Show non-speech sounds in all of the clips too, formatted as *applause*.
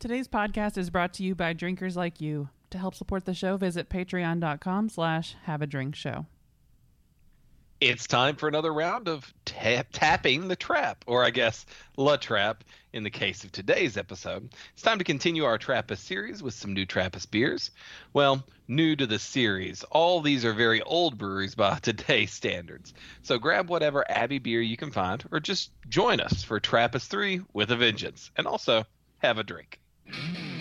Today's podcast is brought to you by drinkers like you. To help support the show, visit patreon.com slash have a drink show. It's time for another round of tap- tapping the trap, or I guess La Trappe in the case of today's episode. It's time to continue our Trappist series with some new Trappist beers. Well, new to the series. All these are very old breweries by *laughs* today's standards. So grab whatever Abbey beer you can find, or just join us for Trappist 3 with a vengeance. And also, have a drink. Mm.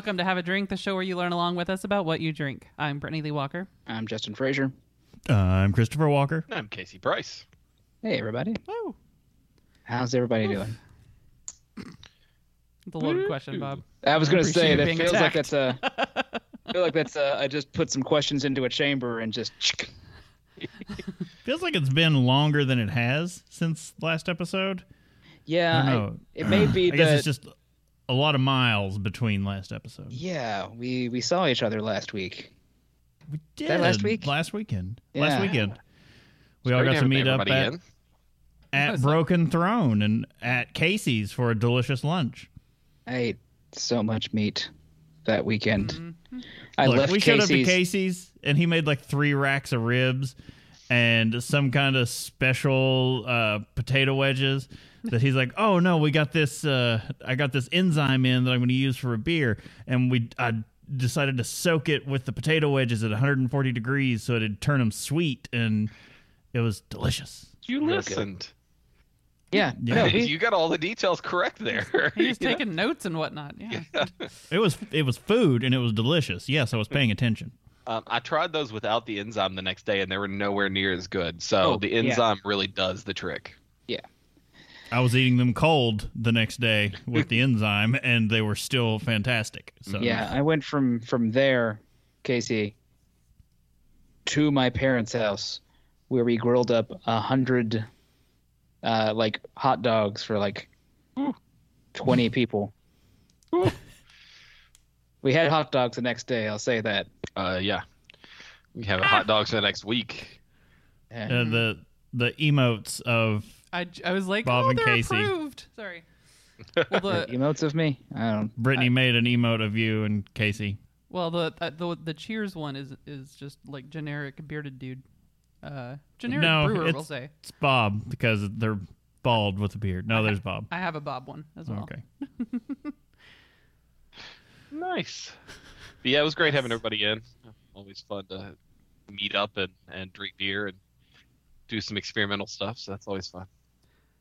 Welcome to Have a Drink, the show where you learn along with us about what you drink. I'm Brittany Lee Walker. I'm Justin Frazier. Uh, I'm Christopher Walker. I'm Casey Price. Hey, everybody. Woo! How's everybody doing? It's a loaded question, Bob. I was going to say you that being feels like attacked. that's a. *laughs* I feel like that's a. I just put some questions into a chamber and just. *laughs* Feels like it's been longer than it has since last episode. Yeah, I I- it may be I guess it's just a lot of miles between last episode. Yeah, we we saw each other last week. We did that last week? Last weekend. Yeah. Last weekend. We It's all got to having meet up at, in. at Nice. Broken Throne and at Casey's for a delicious lunch. I ate so much meat that weekend. Mm-hmm. I Look, left we showed up to Casey's. Casey's and he made like three racks of ribs and some kind of special uh, potato wedges that he's like, oh no, we got this. Uh, I got this enzyme in that I'm going to use for a beer, and we I decided to soak it with the potato wedges at 140 degrees so it'd turn them sweet, and it was delicious. You listened. Yeah, *laughs* Yeah. no, we- you got all the details correct there. He's You know? taking notes and whatnot. Yeah. *laughs* It was it was food and it was delicious. Yes, I was paying attention. Um, I tried those without the enzyme the next day, and they were nowhere near as good. So Oh, the yeah. enzyme really does the trick. I was eating them cold the next day with the enzyme, and they were still fantastic. So yeah, I went from from there, Casey, to my parents' house, where we grilled up a hundred, uh, like hot dogs for like twenty people. *laughs* We had hot dogs the next day. I'll say that. Uh, yeah, we have hot dogs for the next week. uh, the the emotes of I, I was like, Bob oh, and they're Casey. approved. Sorry. *laughs* Well, the Emotes of me. I don't. Brittany made an emote of you and Casey. well the uh, the the Cheers one is is just like generic bearded dude. Uh, generic No, brewer, it's- we'll say. It's Bob because they're bald with a beard. No, there's Bob. I have a Bob one as well. Okay. *laughs* Nice. But yeah, it was great having everybody in. Always fun to meet up and, and drink beer and do some experimental stuff. So that's always fun.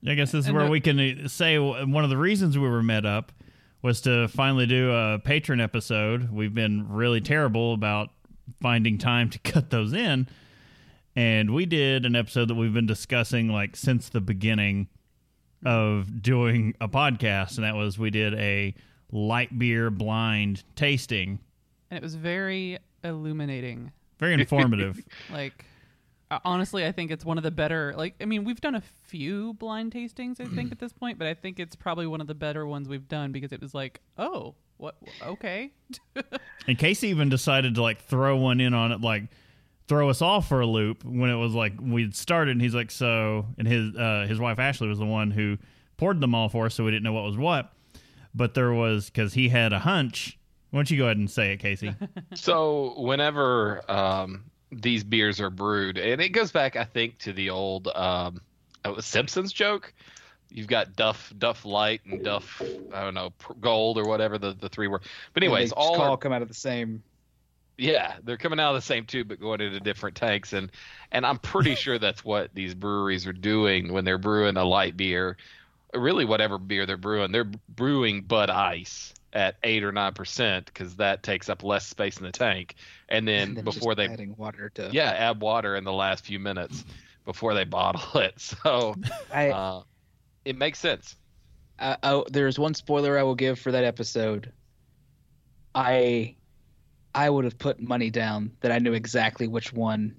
I guess this is And where the- we can uh, say one of the reasons we were met up was to finally do a patron episode. We've been really terrible about finding time to *laughs* cut those in. And we did an episode that we've been discussing like since the beginning of doing a podcast. And that was we did a light beer blind tasting. And it was very illuminating. Very informative. *laughs* Like, honestly, I think it's one of the better. Like, I mean, we've done a few blind tastings, I think, at this point, but I think it's probably one of the better ones we've done because it was like, oh, what? Okay. *laughs* And Casey even decided to like throw one in on it, like throw us off for a loop when it was like we'd started. And he's like, so, and his uh, his wife Ashley was the one who poured them all for us, so we didn't know what was what. But there was because he had a hunch. Why don't you go ahead and say it, Casey? *laughs* So whenever um, these beers are brewed, and it goes back, I think, to the old um, Simpsons joke, you've got Duff Duff Light and Duff I don't know, Gold or whatever the, the three were. But anyways, all all are, come out of the same. yeah, they're coming out of the same tube but going into different tanks and and I'm pretty *laughs* sure that's what these breweries are doing when they're brewing a light beer, really whatever beer they're brewing. They're brewing Bud Ice at eight or nine percent because that takes up less space in the tank, and then, *laughs* and then before they adding water to. yeah add water in the last few minutes before they bottle *laughs* it. So *laughs* I, uh, it makes sense. I, I, there's one spoiler I will give for that episode. I I would have put money down that I knew exactly which one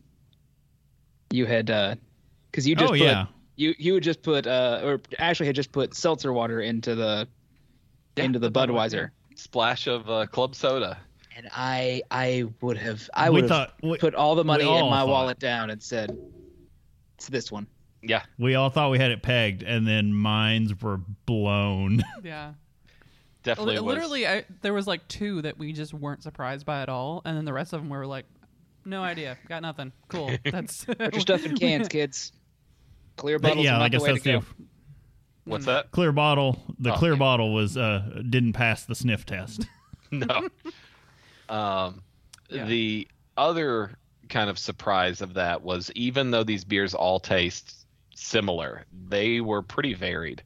you had because you just oh put yeah, you you had just put uh or Ashley had just put seltzer water into the Yeah, into the, the Budweiser. Budweiser. Splash of uh, club soda. And I I would have I we would have we, put all the money we in my thought. wallet down and said it's this one. Yeah, we all thought we had it pegged, and then minds were blown. *laughs* *laughs* Yeah. definitely. Li- was. Literally, I, there was like two that we just weren't surprised by at all, and then the rest of them were like, "No idea, got nothing. Cool. *laughs* That's Put your stuff in cans, kids. Clear But bottles yeah, are I not guess way to that's go. the What's that? clear bottle. The Oh, clear yeah. bottle was uh didn't pass the sniff test. *laughs* *laughs* no. Um, Yeah. the other kind of surprise of that was even though these beers all taste similar, they were pretty varied.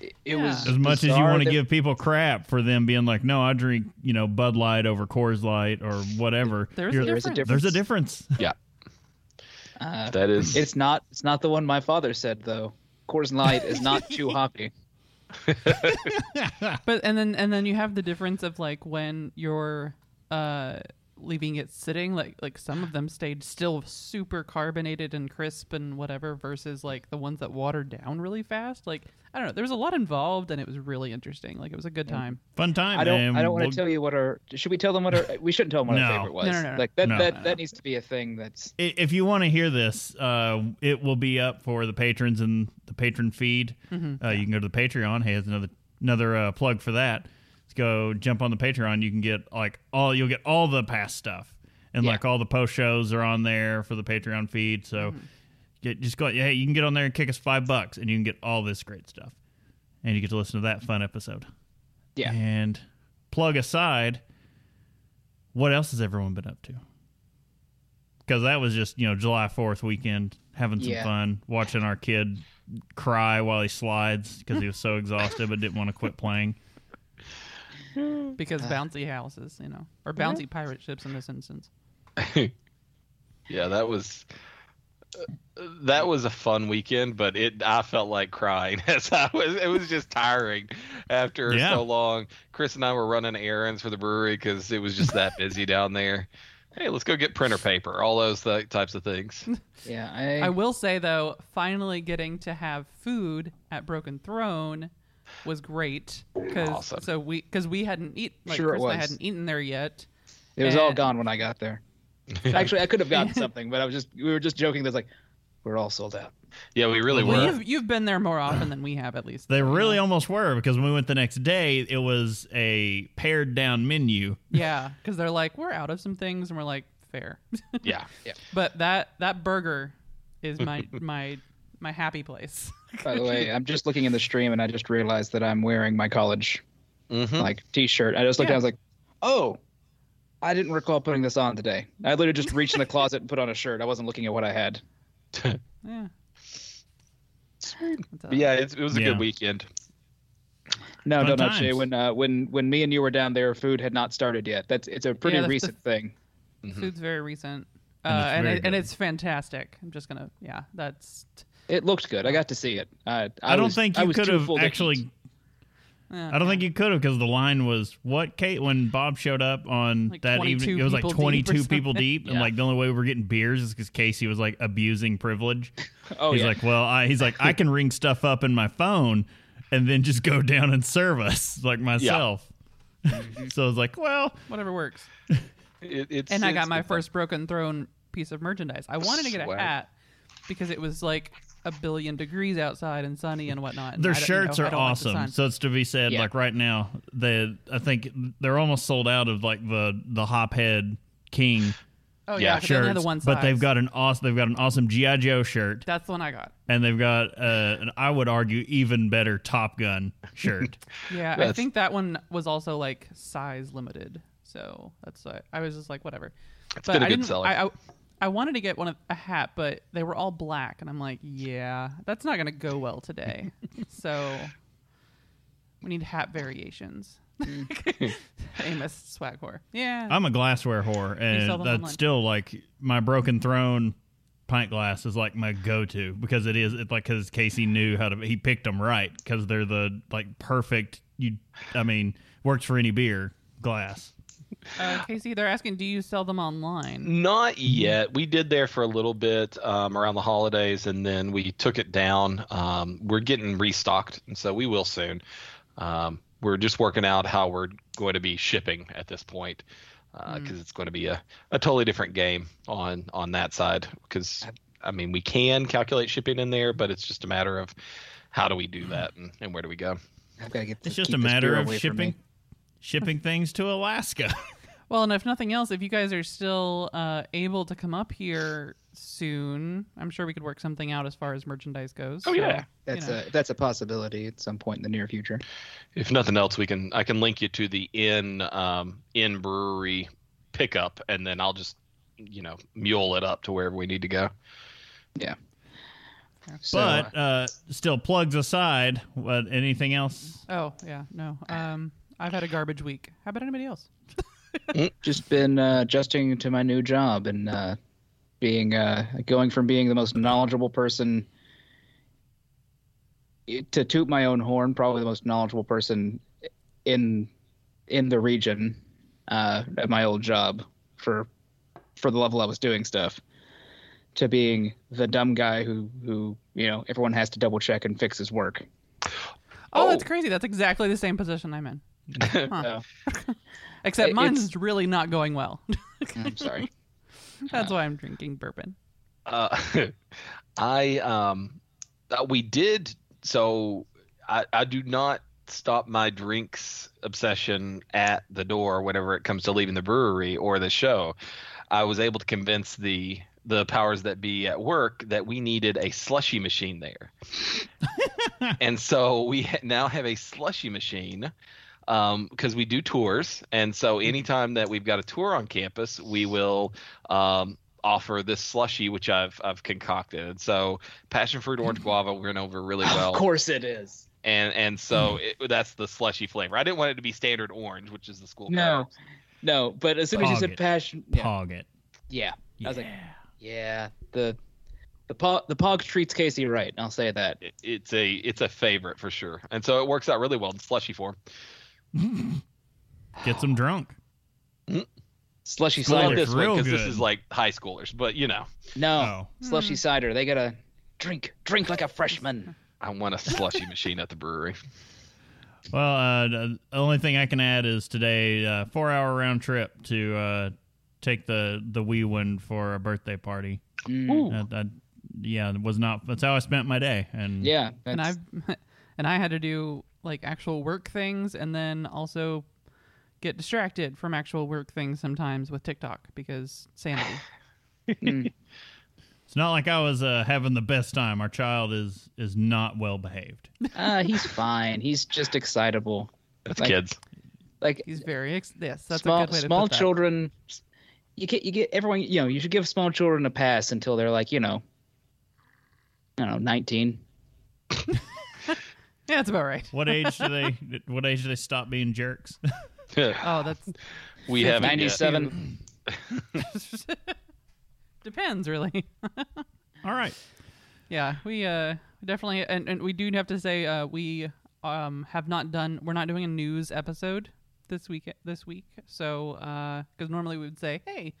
It Yeah. was As much as you want to give people crap for them being like, no, I drink you know Bud Light over Coors Light or whatever. There's You're- a There is a difference. There's a difference. Uh, That is it's not it's not the one my father said though. Coors Light is not *laughs* too hoppy. *laughs* But and then and then you have the difference of like when you're uh leaving it sitting like like some of them stayed still super carbonated and crisp and whatever versus like the ones that watered down really fast like i don't know there was a lot involved and it was really interesting like it was a good time Fun time. I don't and I don't want we'll- to tell you what our should we tell them what our we shouldn't tell them what No. our favorite was. No, no, no, no. Like that No. that that needs to be a thing that's if you want to hear this, uh, it will be up for the patrons and the patron feed. Mm-hmm. Uh, you can go to the Patreon. Hey, there's another another uh, plug for that. Go jump on the Patreon. You can get like all you'll get all the past stuff and Yeah. like all the post shows are on there for the Patreon feed. So Mm-hmm. get just go. Hey, you can get on there and kick us five bucks, and you can get all this great stuff, and you get to listen to that fun episode. yeah. And plug aside, what else has everyone been up to? Because that was just you know July Fourth weekend, having some Yeah. fun, watching our kid cry while he slides because he was so exhausted but didn't want to quit playing. *laughs* because uh. bouncy houses you know or bouncy pirate ships in this instance *laughs* yeah, that was uh, that was a fun weekend, but it I felt like crying *laughs* as I was. It was just tiring after Yeah. so long. Chris and I were running errands for the brewery because it was just that busy down there. Hey, let's go get printer paper, all those th- types of things. Yeah. I, I will say though, finally getting to have food at Broken Throne was great because Awesome. so we because we hadn't eaten like Sure it Chris and I hadn't eaten there yet. it was all gone when I got there. *laughs* Actually, I could have gotten *laughs* something, but I was just we were just joking. That's like we're all sold out. Yeah, we really Well, were. you've, you've been there more often than we have at least. They really almost were because when we went the next day, it was a pared down menu. yeah because they're like we're out of some things and we're like fair, yeah, Yeah. *laughs* but that that burger is my my my happy place. *laughs* By the way, I'm just looking in the stream and I just realized that I'm wearing my college Mhm. like T-shirt. I just looked Yeah. down. I was like, oh, I didn't recall putting this on today. I literally just reached in the closet and put on a shirt. I wasn't looking at what I had. *laughs* Yeah. It's, But yeah, it's, it was a Yeah. good weekend. No, Fun no, not Jay. When uh, when when me and you were down there, food had not started yet. That's it's a pretty Yeah, that's the- recent thing. Food's very recent. Uh, And it's and, it, and it's fantastic. I'm just gonna, yeah, that's. It looked good. I got to see it. I, I, don't was- think I you could have actually. eat. eh, I don't yeah. think you could have because the line was what Kate when Bob showed up on Like that evening. It was like people deep or twenty two people something. deep, and like the only way we were getting beers is because Casey was like abusing privilege. *laughs* Oh he's yeah. like, well, I, he's like, I can ring stuff up in my phone and then just go down and serve us *laughs* like myself. *laughs* so I was like, well, Whatever works. It, it's, And I got my first Broken Throne piece of merchandise. I wanted to get a hat because it was like a billion degrees outside and sunny and whatnot. and their I don't- you know, shirts are don't like awesome. so it's to be said, Yeah. like right now, they I think they're almost sold out of like the the Hophead King Oh Yeah, yeah, but they only have shirts, the one but they've got an awesome they've got an awesome GI Joe shirt, That's the one I got. and they've got uh, an I would argue even better Top Gun shirt. *laughs* Yeah, I think that one was also like size limited. So that's why I was just like whatever. It's but been a I good seller. I, I I wanted to get one of a hat, but they were all black, and I'm like, yeah, that's not gonna go well today. *laughs* so we need hat variations. Mm. *laughs* Amos swag whore. Yeah. I'm a glassware whore, and that's online? still like my broken throne pint glass is like my go-to because it is it's like because Casey knew how to he picked them right because they're the like perfect you I mean works for any beer glass. Uh, Casey, they're asking, do you sell them online? Not yet. We did there for a little bit um, around the holidays, and then we took it down. Um, we're getting restocked, and so we will soon. Um, we're just working out how we're going to be shipping at this point because it's going to be a, a totally different game on on that side. Because I mean, we can calculate shipping in there, but it's just a matter of how do we do that and, and where do we go. I've got to get. It's just a matter of away from me. shipping shipping things to Alaska. *laughs* Well, and if nothing else, if you guys are still uh, able to come up here soon, I'm sure we could work something out as far as merchandise goes. Oh, yeah. That's you know. a that's a possibility at some point in the near future. If nothing else, we can I can link you to the in um, in brewery pickup, and then I'll just you know mule it up to wherever we need to go. So, but uh, still plugs aside, what anything else? Oh yeah, no. Um, I've had a garbage week. How about anybody else? *laughs* just been uh, adjusting to my new job and uh, being uh, going from being the most knowledgeable person to toot my own horn, probably the most knowledgeable person in in the region uh, at my old job for for the level I was doing stuff to being the dumb guy who who you know everyone has to double check and fix his work. Oh, Oh. that's crazy. That's exactly the same position I'm in. *laughs* Huh. *laughs* Except It- mine's really not going well. *laughs* I'm sorry. That's why I'm drinking bourbon. Uh, I um, uh, we did so. I I do not stop my drinks obsession at the door whenever it comes to leaving the brewery or the show. I was able to convince the the powers that be at work that we needed a slushy machine there, and so we ha- now have a slushy machine Um, because we do tours, and so mm-hmm. anytime that we've got a tour on campus, we will um, offer this slushy, which I've I've concocted. So passion fruit, orange *laughs* guava went over really well, Of course it is. and and so mm-hmm. it, that's the slushy flavor. I didn't want it to be standard orange, which is the school. No, color. no. But as soon as you said it. passion, yeah, Pog it. yeah, I was like, Yeah. yeah, the the pog the pog treats Casey right. I'll say that. It, it's a it's a favorite for sure, and so it works out really well in slushy form. *sighs* Get some drunk. Slushy Well, cider. this one real because this good. is like high schoolers, but you know, No, Oh. slushy cider. They gotta drink, drink like a freshman. *laughs* I want a slushy machine at the brewery. Well, uh, the only thing I can add is today, uh, four hour round trip to uh, take the the wee one for a birthday party. Mm. Uh, that- yeah, it was not. That's how I spent my day. And Yeah, and I've *laughs* and I had to do like actual work things and then also get distracted from actual work things sometimes with TikTok because sanity. *laughs* mm. it's not like I was uh, having the best time. Our child is is not well behaved. Ah, *laughs* he's fine. He's just excitable. That's Like- kids. Like He's very ex- yes, that's small a good way to small put that. children. You get you get everyone. You know, you should give small children a pass until they're like you know, I don't know, nineteen. *laughs* Yeah, that's about right. What age do they? *laughs* What age do they stop being jerks? *laughs* Oh, that's *laughs* we have Ninety-seven. depends really. All right. Yeah, we uh definitely and, and we do have to say uh we um have not done we're not doing a news episode this week this week. So uh cuz normally we would say, "Hey,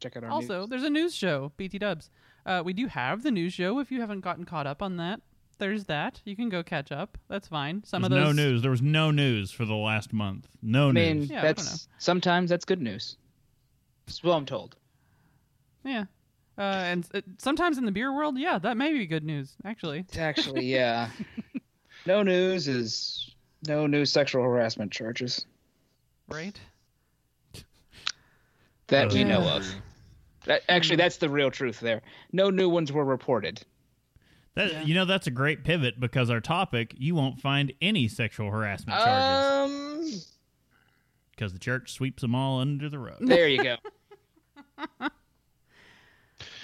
Check out our also news. there's a news show, BT Dubs." Uh we do have the news show if you haven't gotten caught up on that. There's that. You can go catch up. That's fine. Some There's of those no news. There was no news for the last month. No I mean, news. Yeah, I don't that's sometimes that's good news. That's what I'm told. Yeah. Uh and uh, sometimes in the beer world, yeah, that may be good news actually. *laughs* Actually, yeah. no news is no new sexual harassment charges Right? that we Yeah. know of. That, actually, that's the real truth there. No new ones were reported. That, Yeah. You know, that's a great pivot because our topic, you won't find any sexual harassment charges Um, because the church sweeps them all under the rug. there you go. *laughs*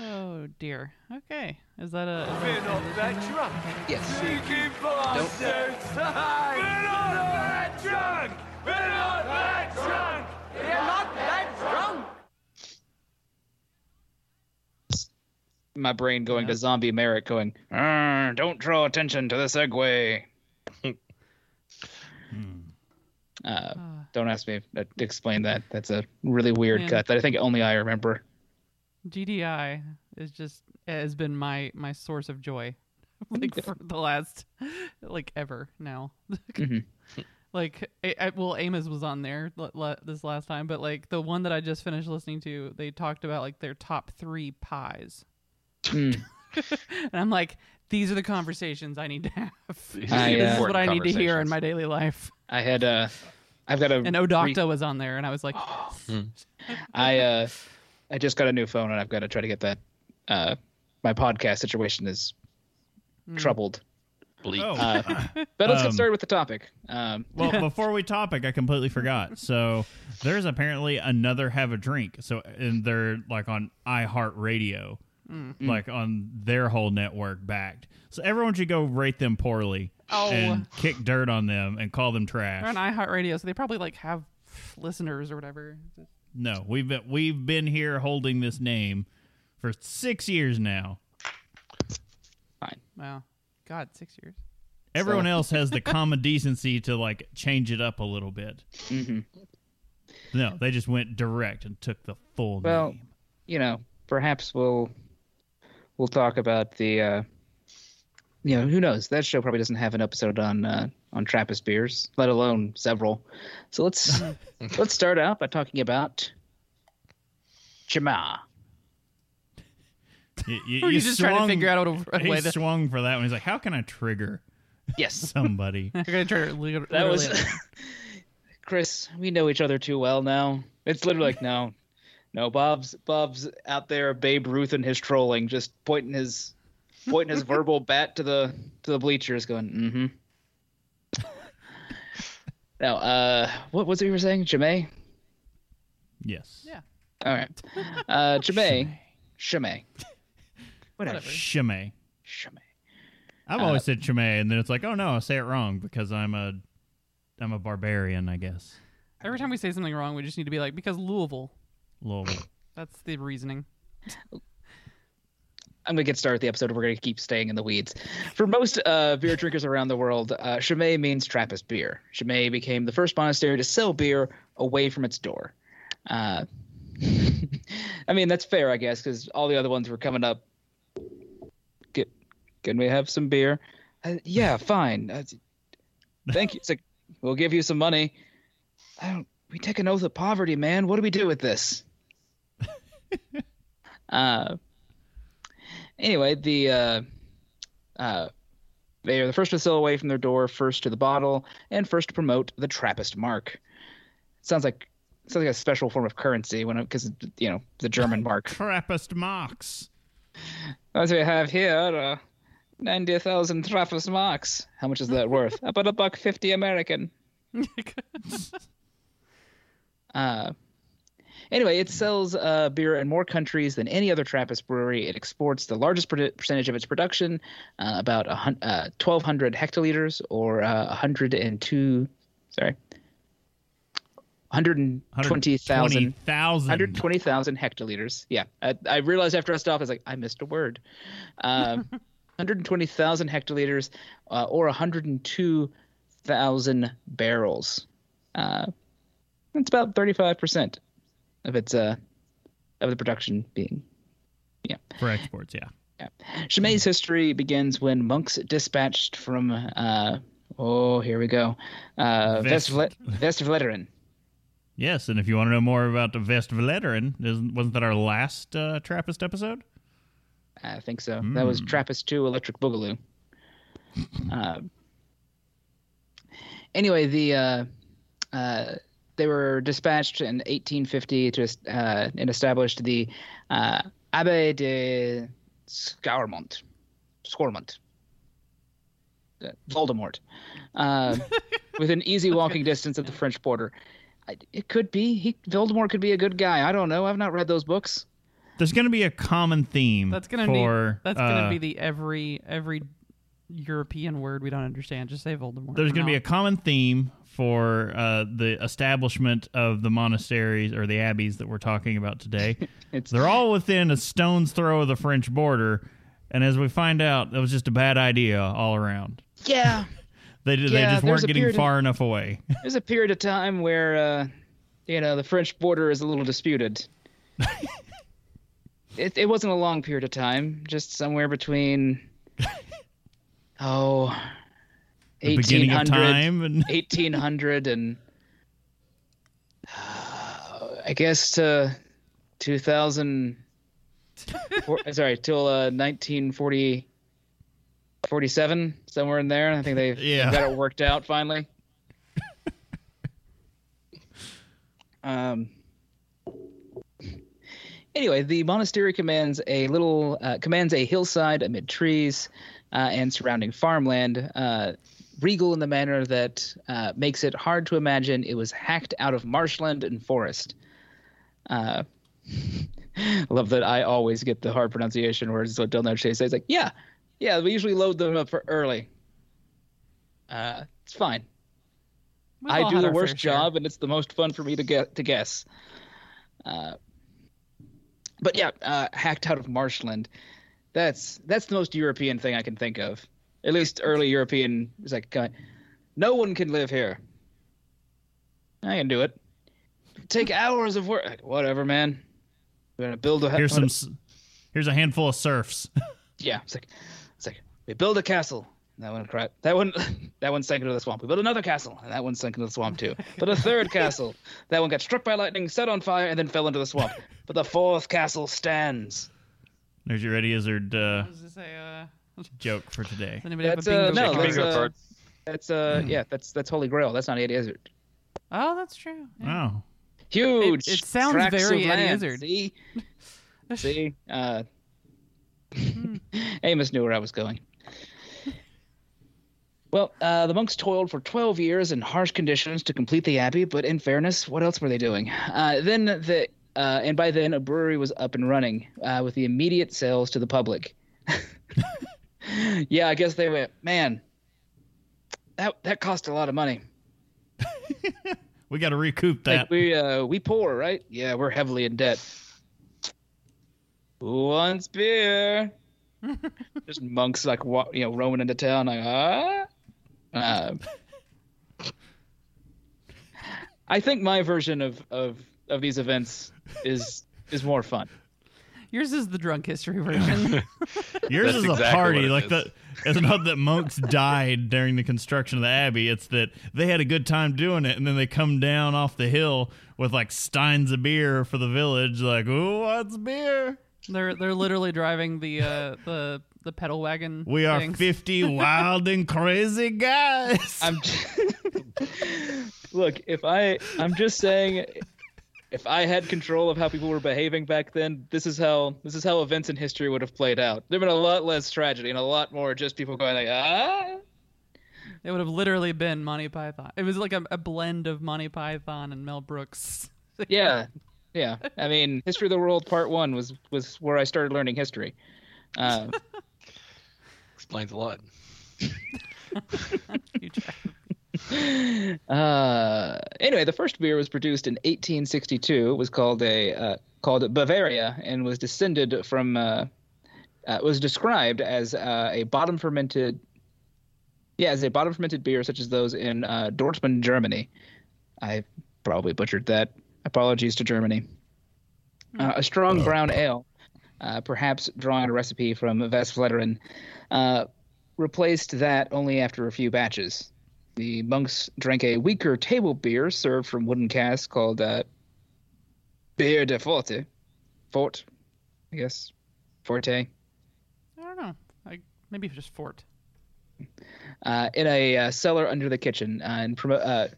Oh dear. Okay. Is that a? Is We're that not that drunk. Yes. Cheeky bastards! *laughs* We're not that drunk! We're not that drunk! We're not that drunk! My brain going to zombie Merrick, going, "Don't draw attention to the segue." Uh, Ah. don't ask me to explain that. That's a really weird Man. cut that I think only I remember. GDI is just has been my my source of joy, *laughs* like for the last like ever now. *laughs* Mhm. like, I, I, well, Amos was on there l- l- this last time, but like the one that I just finished listening to, they talked about like their top three pies, Mm. *laughs* and I'm like, these are the conversations I need to have. *laughs* These I, uh, this is what I need to hear in my daily life. I had uh, I've got a And Odocta was on there, and I was like, *gasps* I uh, I just got a new phone and I've got to try to get that. Uh, my podcast situation is Mm. troubled. Bleak. Oh. Uh, *laughs* but let's Um, get started with the topic. Um, Well, before we topic, I completely forgot. So there's apparently another have a drink. So and they're like on iHeartRadio, like on their whole network backed. So everyone should go rate them poorly Oh. and kick dirt on them and call them trash. they're on iHeartRadio, so they probably like have listeners or whatever. No, we've been we've been here holding this name for six years now. Fine. Wow, God, six years. Everyone else has the *laughs* common decency to like change it up a little bit. mhm. No, they just went direct and took the full Well, name. you know, perhaps we'll we'll talk about the. Uh, you know, who knows? That show probably doesn't have an episode on uh, on Trappist beers, let alone several. So let's *laughs* let's start out by talking about Chimay. You, you, *laughs* you you just trying to figure out a, a he way that swung for that one. He's like, "How can I trigger *laughs* Yes, somebody?" I'm gonna try to that was Chris. We know each other too well now. It's literally like no, no. Bob's Bob's out there, Babe Ruth and his trolling, just pointing his pointing his *laughs* verbal bat to the to the bleachers, going, mm-hmm. *laughs* now, uh, what was it you were saying, Jemay? yes. Yeah. All right, uh, Jemay, *laughs* Shemay, whatever, Whatever. Chimay. Shemay. I've Uh, always said Chimay, and then it's like, oh no, I say it wrong because I'm a, I'm a barbarian, I guess. Every time we say something wrong, we just need to be like, because Louisville. Louisville. That's the reasoning. *laughs* I'm gonna get started with the episode. We're gonna keep staying in the weeds. For most uh, beer drinkers around the world, uh, Chimay means Trappist beer. Chimay became the first monastery to sell beer away from its door. Uh, *laughs* I mean, that's fair, I guess, because all the other ones were coming up. Get, can we have some beer? Uh, yeah, fine. Uh, thank you. It's like, we'll give you some money. I don't. We take an oath of poverty, man. What do we do with this? *laughs* uh, anyway, the uh, uh, they are the first to sell away from their door, first to the bottle, and first to promote the Trappist mark. sounds like sounds like a special form of currency when because you know the German *laughs* mark. Trappist marks. As we have here, uh, ninety thousand Trappist marks. How much is that *laughs* worth? About a buck fifty American. Uh, anyway, it sells uh, beer in more countries than any other Trappist brewery. It exports the largest per- percentage of its production, uh, about a hun- uh, 1,200 hectoliters or uh, 102, sorry, 120,000. 120,000. 120,000 hectoliters. Yeah. I, I realized after I stopped, I was like, I missed a word. Um, *laughs* 120,000 hectoliters uh, or 102,000 barrels. Uh, that's about 35% of its uh, of the production being. Yeah for exports. Yeah. yeah Chimay's history begins when monks dispatched from, uh, oh, here we go, uh, Vest- Westvleteren. Yes, and if you want to know more about the Westvleteren, isn't wasn't that our last uh, Trappist episode? I think so. That was. Trappist 2 Electric Boogaloo. *laughs* uh, anyway, the uh, uh, they were dispatched in 1850 to uh, and established the uh, Abbaye de Scourmont, Scourmont, uh, Voldemort, uh, *laughs* within easy walking distance of the French border. It could be he Voldemort could be a good guy. I don't know. I've not read those books. There's going to be a common theme. That's gonna be that's uh, gonna be the every every European word we don't understand. Just say Voldemort. There's going to be a common theme for uh, the establishment of the monasteries or the abbeys that we're talking about today. *laughs* It's They're all within a stone's throw of the French border, and as we find out, that was just a bad idea all around. yeah. *laughs* They they just weren't getting period of- far enough away. *laughs* There's a period of time where, uh, you know, the French border is a little disputed. it, it wasn't a long period of time, just somewhere between, oh, the beginning of 1800, time, and *laughs* 1800 and, uh, I guess, to 2000, four, *laughs* sorry, till uh, 1940. 47 somewhere in there i think they Yeah. got it worked out finally *laughs* um anyway the monastery commands a little uh, commands a hillside amid trees and surrounding farmland uh, regal in the manner that uh, makes it hard to imagine it was hacked out of marshland and forest uh, I *laughs* love that I always get the hard pronunciation words. So Del Noche says, like, yeah, yeah, we usually load them up for early. Uh, it's fine. We've I do the worst fair share. job, and it's the most fun for me to get to guess. Uh, but yeah, uh, hacked out of marshland. That's that's the most European thing I can think of. At least early European is like, no one can live here. I can do it. Take hours of work. Whatever, man. We're gonna build a. here's some. Here's a handful of serfs. *laughs* Yeah, it's like, it's like we build a castle. That one cried. That one, *laughs* that one sank into the swamp. We built another castle, and that one sank into the swamp too. But a third *laughs* castle, that one got struck by lightning, set on fire, and then fell into the swamp. But the fourth castle stands. There's your Eddie Izzard uh, say, uh, *laughs* joke for today. does anybody That's, have a uh, no, Check your card? that's, bingo uh, card. That's uh, yeah, that's that's Holy Grail. That's not Eddie Izzard. Oh, that's true. Yeah. Oh, Huge. It- it sounds very of Eddie. Izzard. See, *laughs* see. Uh, *laughs* Amos knew where I was going. Well, uh, the monks toiled for 12 years in harsh conditions to complete the abbey, but in fairness, what else were they doing? Uh, then the uh, and by then a brewery was up and running uh, with the immediate sales to the public. *laughs* yeah, I guess they went, man. That that cost a lot of money. *laughs* we got to recoup that. Like we uh we poor, right? Yeah, we're heavily in debt. Who wants beer? *laughs* Just monks like you know roaming into town like ah. Uh, I think my version of of of these events is is more fun. Yours is the drunk history version. *laughs* Yours That's is a party. Like is. the it's not that monks died during the construction of the abbey. It's that they had a good time doing it, and then they come down off the hill with like steins of beer for the village. Like, who wants beer? they're they're literally driving the uh, the the pedal wagon. We are things. fifty wild and crazy guys. I'm *laughs* Look, if I I'm just saying if I had control of how people were behaving back then, this is how this is how events in history would have played out. There'd been a lot less tragedy and a lot more just people going like, ah It would have literally been Monty Python. It was like a, a blend of Monty Python and Mel Brooks. *laughs* Yeah. Yeah. I mean, History of the World Part One was was where I started learning history. Uh, *laughs* Explains a lot. *laughs* uh, anyway, the first beer was produced in 1862. It was called a uh, called Bavaria and was descended from uh, uh, was described as uh, a bottom fermented yeah as a bottom fermented beer such as those in uh, Dortmund, Germany. I probably butchered that. Apologies to Germany. Uh, a strong brown ale, uh, perhaps drawing a recipe from Westvleteren, uh, replaced that only after a few batches. The monks drank a weaker table beer served from wooden casks called uh, Beer de Forte. Fort, I guess. Forte. I don't know. I maybe just Fort. Uh, in a uh, cellar under the kitchen. Uh, and, promo- uh,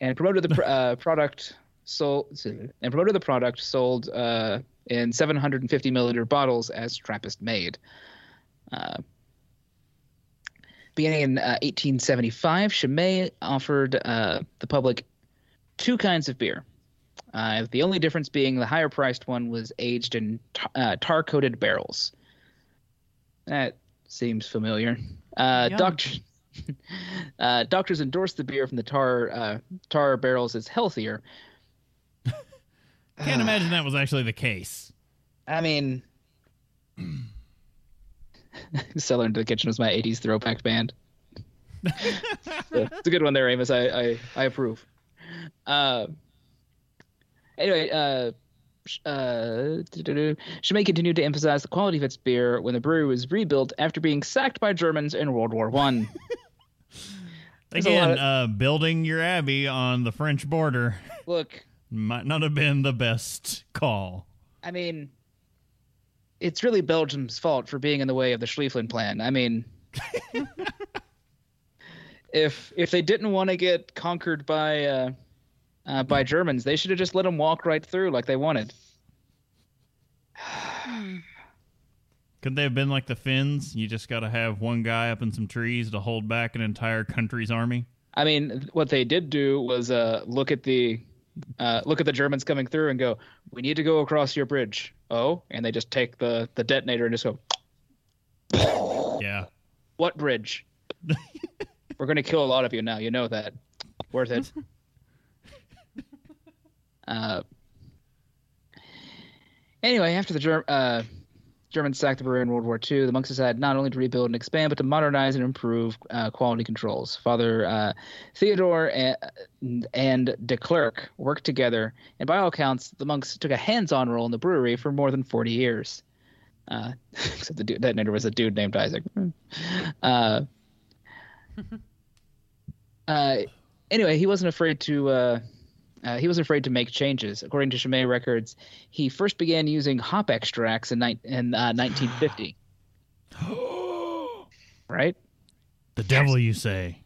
and promoted the pr- *laughs* uh, product sold and promoted the product sold uh, in 750 milliliter bottles as Trappist made. Beginning in uh, 1875, Chimay offered uh, the public two kinds of beer. Uh, the only difference being the higher priced one was aged in tar- uh, tar coated barrels. That seems familiar. Uh, *laughs* uh, doctors endorsed the beer from the tar uh, tar barrels as healthier. Can't imagine that was actually the case. I mean, *clears throat* *laughs* Cellar into the Kitchen was my 80s throwback band. *laughs* it's a good one there, Amos. I, I, I approve. Uh, anyway, uh, uh. Chimay continued to emphasize the quality of its beer when the brewery was rebuilt after being sacked by Germans in World War One. *laughs* There's a lot Again, of- uh, building your abbey on the French border Look, might not have been the best call. I mean, it's really Belgium's fault for being in the way of the Schlieffen plan. I mean, *laughs* if if they didn't want to get conquered by uh, uh, by Germans, they should have just let them walk right through like they wanted. *sighs* Could they have been like the Finns? You just got to have one guy up in some trees to hold back an entire country's army. I mean, what they did do was uh, look at the uh, look at the Germans coming through and go, "We need to go across your bridge." Oh, and they just take the the detonator and just go, Yeah. What bridge? *laughs* We're going to kill a lot of you now. You know that. Worth it. *laughs* uh, anyway, after the Ger- uh, Germans sacked the brewery in World War II, the monks decided not only to rebuild and expand, but to modernize and improve uh, quality controls. Father uh, Theodore and, and De Clerck worked together, and by all accounts, the monks took a hands-on role in the brewery for more than 40 years. Uh, *laughs* except the dude, that detonator was a dude named Isaac. Uh, uh, anyway, he wasn't afraid to. Uh, he wasn't afraid to make changes. According to Chimay records, he first began using hop extracts in, ni- in uh, 1950. *gasps* right The devil, you say?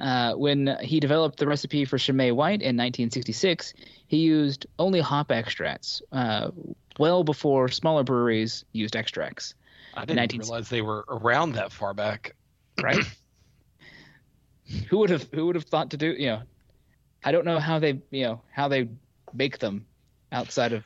uh, when he developed the recipe for Chimay White in 1966, he used only hop extracts. Uh, well before smaller breweries used extracts. I didn't 19 realize they were around that far back. right? *clears throat* who would have who would have thought to do you know? I don't know how they you know how they make them outside of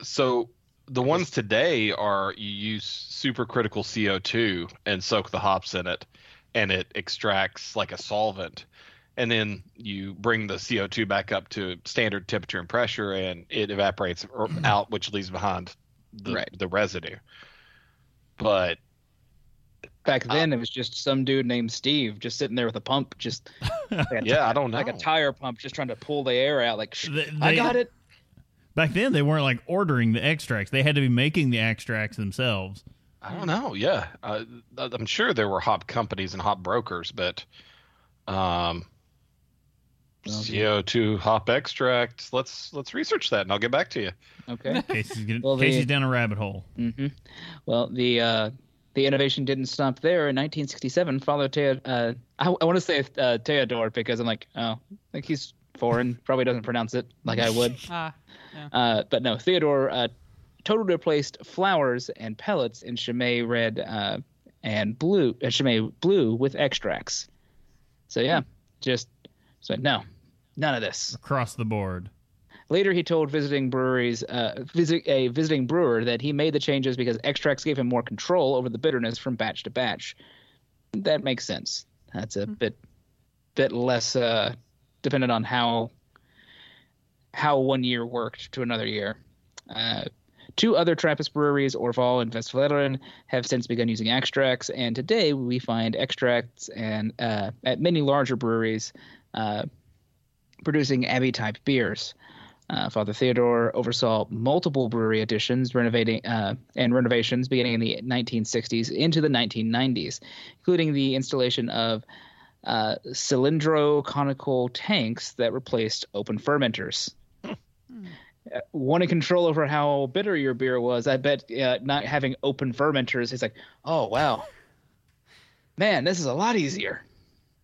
So the ones today are you use supercritical CO2 and soak the hops in it, and it extracts like a solvent, and then you bring the CO2 back up to standard temperature and pressure, and it evaporates out, which leaves behind the, Right. the residue. But back then it was just some dude named Steve just sitting there with a pump just *laughs* like a, yeah, I don't know. like a tire pump just trying to pull the air out like Shh, They- I got it Back then, they weren't like ordering the extracts; they had to be making the extracts themselves. I don't know. Yeah, uh, I'm sure there were hop companies and hop brokers, but um, CO2 hop extract. Let's let's research that, and I'll get back to you. okay Casey's, getting, Well, the- Casey's down a rabbit hole. hmm well the uh the innovation didn't stop there. In 1967, Father Teo, uh, I, I want to say uh, Theodore because I'm like, oh, like he's foreign, probably doesn't pronounce it like I would. *laughs* Ah, Uh, but no, Theodore uh, totally replaced flowers and pellets in Chimay red uh, and blue, uh, Chimay blue with extracts. So yeah, just so no, none of this. Across the board. Later, he told visiting breweries, uh, visit a visiting brewer, that he made the changes because extracts gave him more control over the bitterness from batch to batch. That makes sense. That's a bit, bit less uh, dependent on how how one year worked to another year. Uh, two other Trappist breweries, Orval and Westmalle, have since begun using extracts, and today we find extracts and uh, at many larger breweries uh, producing Abbey type beers. Uh, Father Theodore oversaw multiple brewery additions, renovating uh, and renovations beginning in the 1960s into the 1990s, including the installation of uh, cylindro conical tanks that replaced open fermenters. Uh, Wanting control over how bitter your beer was, I bet uh, not having open fermenters is like, oh wow, man, this is a lot easier.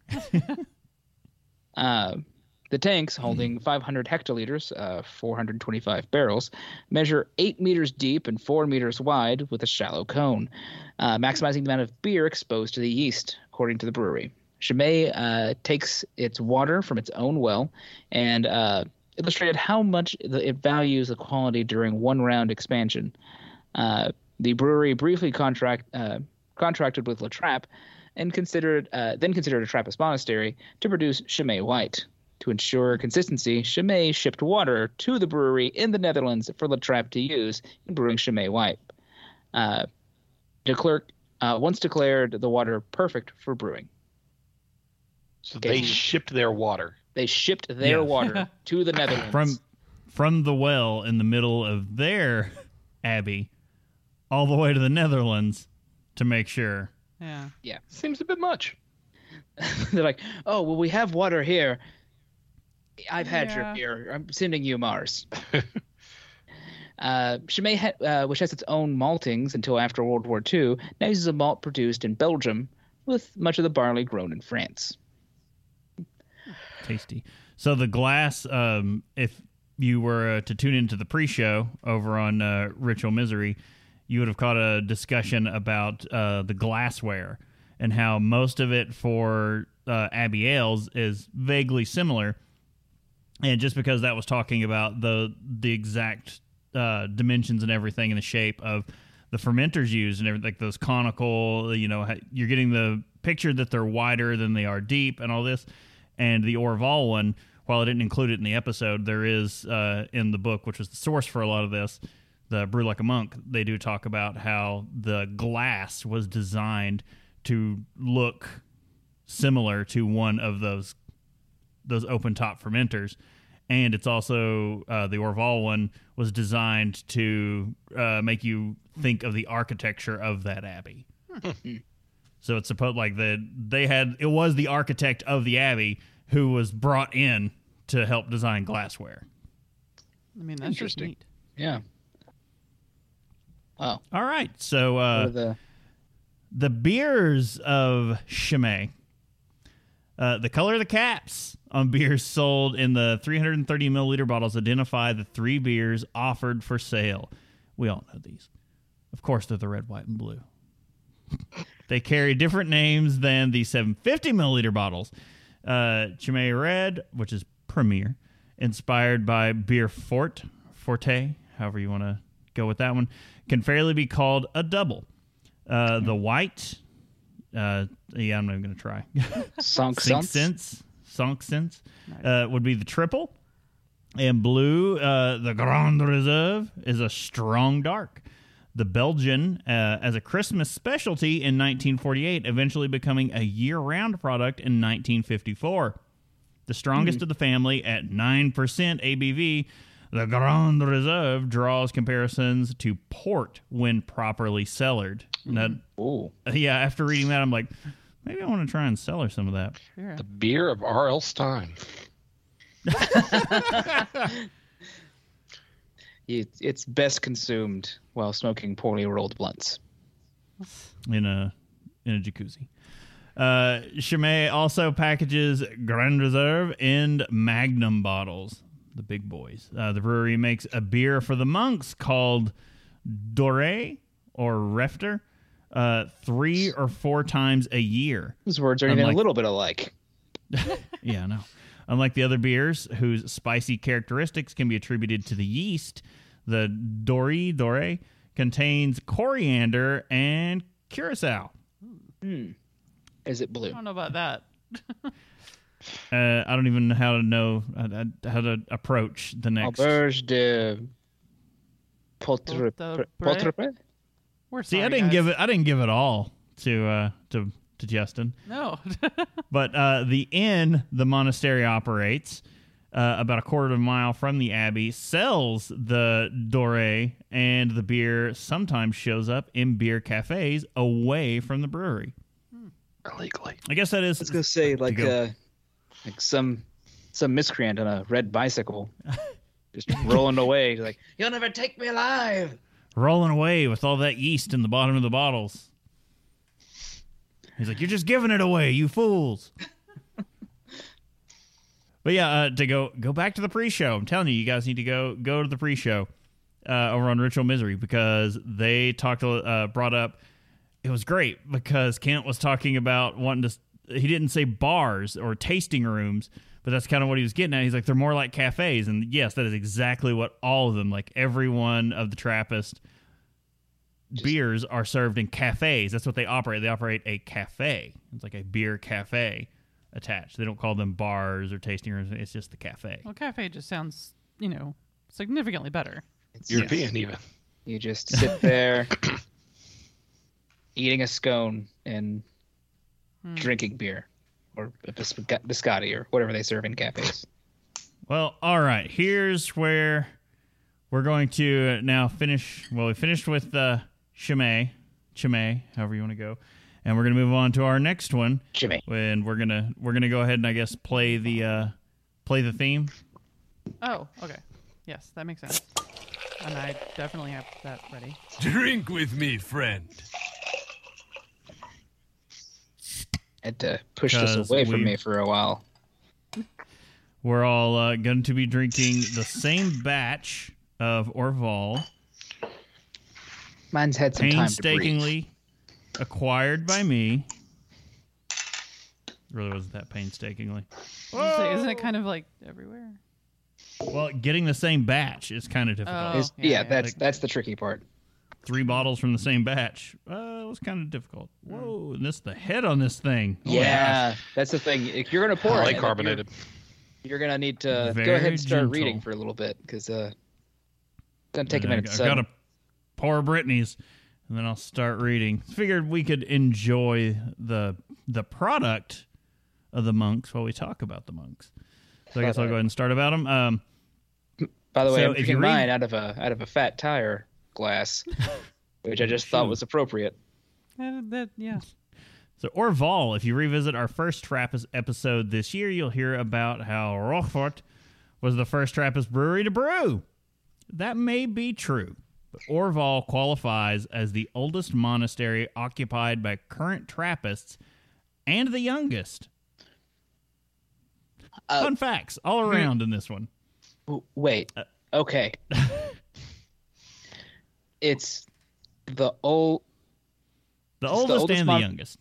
*laughs* The tanks, holding 500 hectoliters, uh, 425 barrels, measure 8 meters deep and 4 meters wide with a shallow cone, uh, maximizing the amount of beer exposed to the yeast, according to the brewery. Chimay uh, takes its water from its own well and uh, illustrated how much the- it values the quality during one round expansion. Uh, the brewery briefly contract uh, contracted with La Trappe and considered uh, then considered a Trappist monastery to produce Chimay White. To ensure consistency, Chimay shipped water to the brewery in the Netherlands for La Trappe to use in brewing Chimay White. Uh, de Clerck uh, once declared the water perfect for brewing. So Okay. they shipped their water. They shipped their Yeah. water *laughs* to the Netherlands. from from the well in the middle of their *laughs* abbey all the way to the Netherlands to make sure. Yeah. Yeah. Seems a bit much. *laughs* They're like, oh, well, we have water here. I've had Yeah. your beer. I'm sending you Mars. *laughs* uh, Chimay, ha- uh, which has its own maltings until after World War II, now uses a malt produced in Belgium, with much of the barley grown in France. Tasty. So the glass, um, if you were uh, to tune into the pre-show over on uh, Ritual Misery, you would have caught a discussion about uh, the glassware and how most of it for uh, Abbey Ales is vaguely similar. And just because that was talking about the the exact uh, dimensions and everything and the shape of the fermenters used and everything, like those conical, you know, you're getting the picture that they're wider than they are deep and all this. And the Orval one, while I didn't include it in the episode, there is uh, in the book, which was the source for a lot of this, the Brew Like a Monk. They do talk about how the glass was designed to look similar to one of those those open top fermenters. And it's also uh, the Orval one was designed to uh, make you think of the architecture of that abbey. so it's supposed like that they had it was the architect of the abbey who was brought in to help design glassware. I mean, that's just Interesting. neat. Yeah. Wow. All right, so uh, the the beers of Chimay. Uh, the color of the caps on beers sold in the 330 milliliter bottles identify the three beers offered for sale. We all know these. Of course, they're the red, white, and blue. *laughs* they carry different names than the 750 milliliter bottles. Uh, Chimay Red, which is Premier, inspired by Beer Fort, Forte, however you want to go with that one, can fairly be called a double. Uh, the white, uh, yeah, I'm not even going to try. *laughs* Sunk Sense? Sunk Sense, uh, would be the triple. And blue, uh, the Grand Reserve is a strong dark. The Belgian, uh, as a Christmas specialty in 1948, eventually becoming a year round product in 1954. The strongest of the family at 9% ABV, the Grand Reserve draws comparisons to port when properly cellared. Now, Ooh. yeah, after reading that, I'm like, maybe I want to try and cellar some of that. Sure. The beer of R.L. Stine. *laughs* It, it's best consumed while smoking poorly rolled blunts. in a in a jacuzzi. Uh, Chimay also packages Grand Reserve and Magnum bottles, the big boys. Uh, the brewery makes a beer for the monks called Doré or Refter, uh, three or four times a year. Those words are even Unlike- a little bit alike. *laughs* Yeah, I know. Unlike the other beers, whose spicy characteristics can be attributed to the yeast, the Dory Dore contains coriander and curacao. Is it blue? I don't know about that. *laughs* Uh, I don't even know how to know uh, uh, how to approach the next. Auberge de Potre. Potre- Potre? We're See, sorry, I didn't guys. give it. I didn't give it all to uh, to to Justin. No. *laughs* But uh, the inn the monastery operates uh, about a quarter of a mile from the abbey sells the Doré and the beer sometimes shows up in beer cafes away from the brewery. Illegally. I guess that is. I was gonna say like go. uh, like some some miscreant on a red bicycle, *laughs* just rolling away. Like, "You'll never take me alive." rolling away with all that yeast in the bottom of the bottles. He's like, "You're just giving it away, you fools." *laughs* But yeah, uh, to go go back to the pre-show. I'm telling you, you guys need to go go to the pre-show uh, over on Ritual Misery because they talked uh, brought up. It was great because Kent was talking about wanting to. He didn't say bars or tasting rooms, but that's kind of what he was getting at. He's like they're more like cafes, and yes, that is exactly what all of them. Like every one of the Trappist beers are served in cafes. That's what they operate. They operate a cafe. It's like a beer cafe attached. They don't call them bars or tasting rooms. It's just the cafe. Well, cafe just sounds, you know, significantly better. It's- European, even. You just sit there *coughs* eating a scone and Hmm. drinking beer or a bis- biscotti or whatever they serve in cafes. Well, all right. Here's where we're going to now finish. Well, we finished with uh, Chimay, Chimay, however you want to go, and we're gonna move on to our next one. Jimmy. and we're gonna we're gonna go ahead and I guess play the uh, play the theme. Oh, okay. Yes, that makes sense. And I definitely have that ready. Drink with me, friend. Had to push this 'Cause away from me for a while. We're all uh, going to be drinking the same batch of Orval, Mine's had some time to painstakingly acquired by me. Really wasn't that painstakingly. I was gonna say, Isn't it kind of like everywhere? Well, getting the same batch is kind of difficult. Oh. Yeah, yeah, yeah. that's that's the tricky part. Three bottles from the same batch uh, it was kind of difficult. Whoa, and this the head on this thing. Oh yeah, that's the thing. If you're gonna pour Highly it, you're- carbonated. You're, gonna need to go ahead and start gentle. reading for a little bit because uh, it's gonna take a And I- minute. I've So got to pour Brittany's, and then I'll start reading. Figured we could enjoy the the product of the monks while we talk about the monks. So I guess I'll go ahead and start about them. Um, By the way, So I'm if you drinking read- mine out of a out of a fat tire glass, *laughs* which I just thought was appropriate. Uh, that, yeah. So Orval, if you revisit our first Trappist episode this year, you'll hear about how Rochefort was the first Trappist brewery to brew. That may be true, but Orval qualifies as the oldest monastery occupied by current Trappists and the youngest. Uh, Fun facts all around in this one. Wait. Uh, Okay. *laughs* it's the old. The It's the oldest, oldest and the youngest.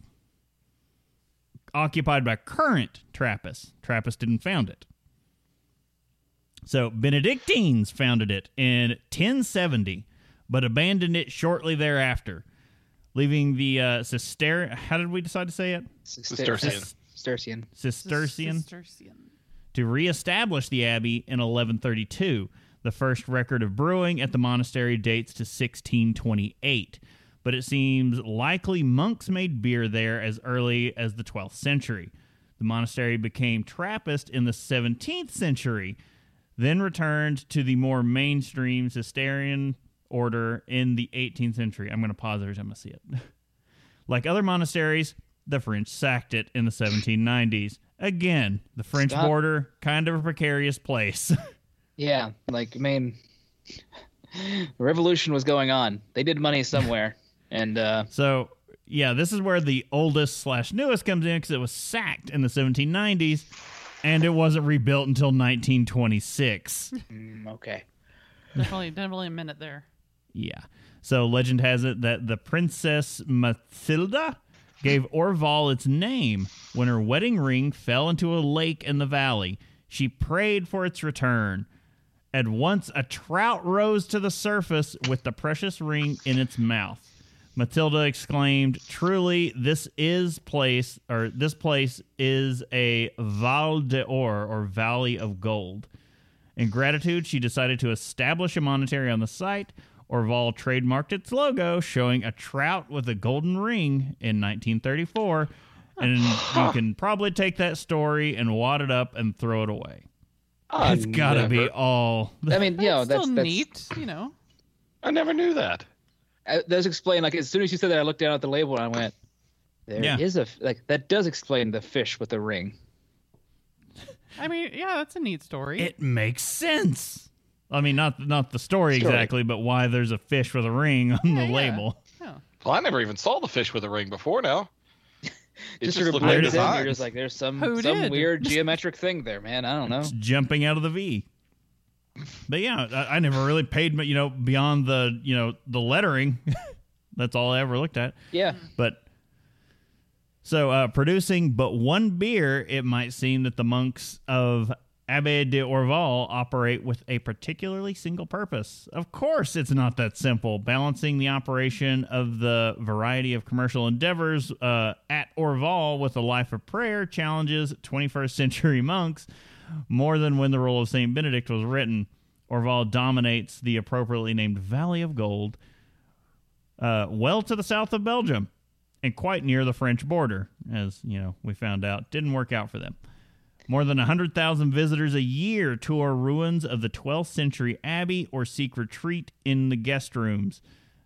Occupied by current Trappists. Trappists didn't found it. So Benedictines founded it in 1070, but abandoned it shortly thereafter, leaving the uh, Cister. How did we decide to say it? Cistercian. Cistercian. Cistercian Cistercian. to reestablish the abbey in 1132. The first record of brewing at the monastery dates to 1628, but it seems likely monks made beer there as early as the 12th century. The monastery became Trappist in the 17th century, then returned to the more mainstream Cistercian order in the 18th century. I'm going to pause every time I see it. *laughs* Like other monasteries, the French sacked it in the 1790s. Again, the French Stop. border, kind of a precarious place. *laughs* Yeah, like I mean, the revolution was going on. They did money somewhere, and uh, so, yeah, this is where the oldest slash newest comes in because it was sacked in the 1790s and it wasn't rebuilt until 1926. mm, okay. Definitely, definitely a minute there. Yeah. So legend has it that the Princess Mathilda gave Orval its name when her wedding ring fell into a lake in the valley. She prayed for its return. At once a trout rose to the surface with the precious ring in its mouth. Matilda exclaimed, "Truly, this is place, or this place is a Val d'Or, or Valley of Gold." In gratitude, she decided to establish a monetary on the site. Orval trademarked its logo, showing a trout with a golden ring in 1934. And you *laughs* can probably take that story and wad it up and throw it away. I it's got to be all. I mean, you know, That's that's still that's neat, you know. I never knew that. uh, that does explain. Like as soon as you said that, I looked down at the label and I went, "There is Yeah. a f- like that does explain the fish with the ring." I mean, yeah, that's a neat story. It makes sense. I mean, not not the story, Story. exactly, but why there's a fish with a ring on Yeah, the yeah. label. yeah. Well, I never even saw the fish with a ring before now. It just just sort of looked like in. You're just like, there's some Who some did? weird *laughs* geometric thing there, man. I don't know. It's jumping out of the V. But yeah, I, I never really paid, you know, beyond the, you know, the lettering. *laughs* That's all I ever looked at. Yeah, But so uh, producing but one beer, it might seem that the monks of Abbaye de Orval operate with a particularly single purpose. Of course, it's not that simple. Balancing the operation of the variety of commercial endeavors uh, at Orval with a life of prayer challenges 21st century monks more than when the role of Saint Benedict was written. Orval dominates the appropriately named Valley of Gold, uh, well to the south of Belgium and quite near the French border, as you know we found out didn't work out for them. More than 100,000 visitors a year tour ruins of the 12th century abbey or seek retreat in the guest rooms.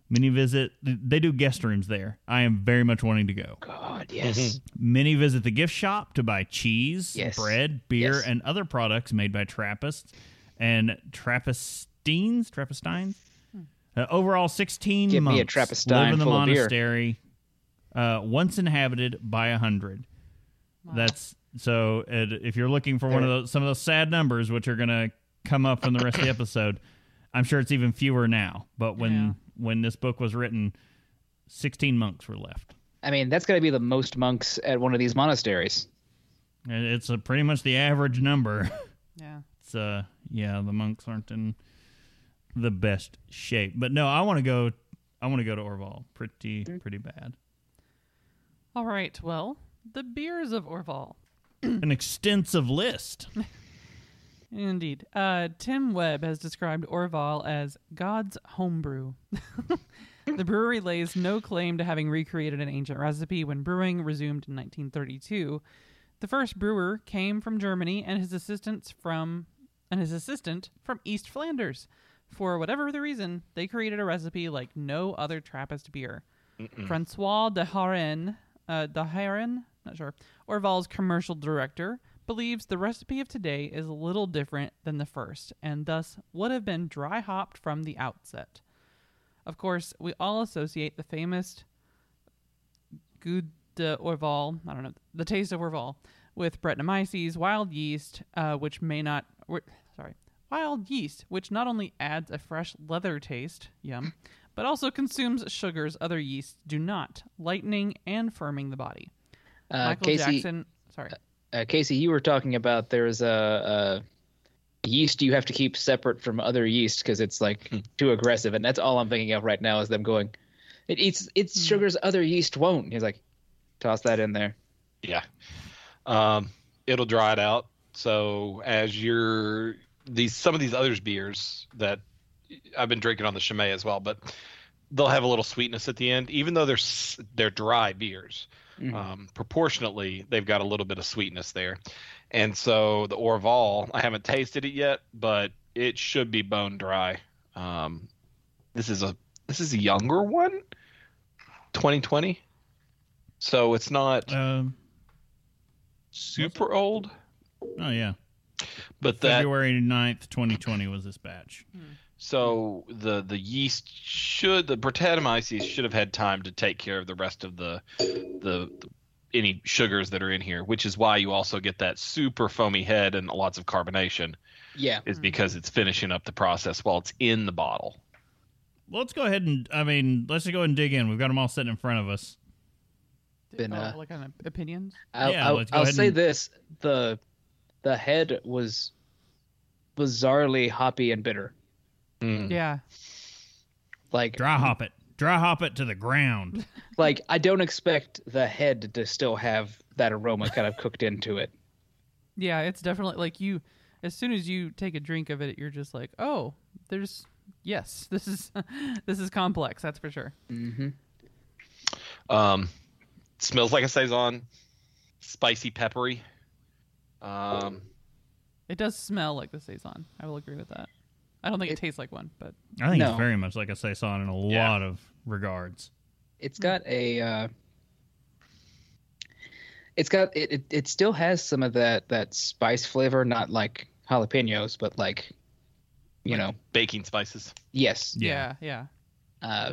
Many visit, they do guest rooms there. I am very much wanting to go. God, yes. Many visit the gift shop to buy cheese, Yes. bread, beer, Yes. and other products made by Trappists and Trappistines. Trappistines. Uh, overall, 16 Give me a monks Trappistine live in the full of beer. monastery, uh, once inhabited by a hundred. That's so. It, if you're looking for one of those, some of those sad numbers, which are going to come up in the rest of the *coughs* episode, I'm sure it's even fewer now. But when Yeah. when this book was written, 16 monks were left. I mean, that's got to be the most monks at one of these monasteries. It's a, pretty much the average number. *laughs* Yeah. It's uh yeah, the monks aren't in the best shape. But no, I want to go I want to go to Orval pretty pretty bad. All right. Well, the beers of Orval. An extensive list. *laughs* Indeed. Uh, Tim Webb has described Orval as God's homebrew. *laughs* the brewery lays no claim to having recreated an ancient recipe when brewing resumed in 1932. The first brewer came from Germany and his assistants from and his assistant from East Flanders. For whatever the reason, they created a recipe like no other Trappist beer. Francois de Harenne, uh, de Harenne, not sure, Orval's commercial director, believes the recipe of today is a little different than the first, and thus would have been dry hopped from the outset. Of course, we all associate the famous Goût Orval, I don't know, the taste of Orval, with Brettanomyces wild yeast, uh, which may not, sorry, wild yeast, which not only adds a fresh leather taste, yum, but also consumes sugars other yeasts do not, lightening and firming the body. Uh, Michael Casey, Jackson, sorry. uh, Casey, you were talking about there's a, a yeast you have to keep separate from other yeast because it's like Hmm. too aggressive, and that's all I'm thinking of right now is them going, it eats its Hmm. sugars other yeast won't. He's like, toss that in there. Yeah. Um, it'll dry it out. So as you're these some of these others beers that I've been drinking on the Chimay as well, but they'll have a little sweetness at the end, even though they're they're dry beers. Mhm. Um, proportionately, they've got a little bit of sweetness there, and so the Orval, I haven't tasted it yet, but it should be bone dry. Um, this is a this is a younger one, 2020, so it's not Um super old, oh yeah. but that February 9th, 2020 was this batch. So the the yeast should the Brettanomyces should have had time to take care of the rest of the, the the any sugars that are in here, which is why you also get that super foamy head and lots of carbonation, Yeah. is because it's finishing up the process while it's in the bottle. Let's go ahead and I mean, let's just go ahead and dig in. We've got them all sitting in front of us. Been, uh, like kind of opinions. I'll, Yeah, I'll, let's go I'll ahead say and- this: the the head was bizarrely hoppy and bitter. Mm. Yeah. Like Dry hop it. Dry hop it to the ground. *laughs* like I don't expect the head to still have that aroma kind of cooked into it. Yeah, it's definitely like you as soon as you take a drink of it, you're just like, "Oh, there's yes, *laughs* this is this is complex, that's for sure." Mm-hmm. Um, smells like a saison, spicy, peppery. Um, It does smell like the saison. I will agree with that. I don't think it, It- tastes like one, but I think No. it's very much like a saison in a Yeah. lot of regards. It's got a. Uh, it's got it, it. It still has some of that that spice flavor, not like jalapenos, but like, you know, baking spices. yes. Yeah. yeah, yeah. Uh,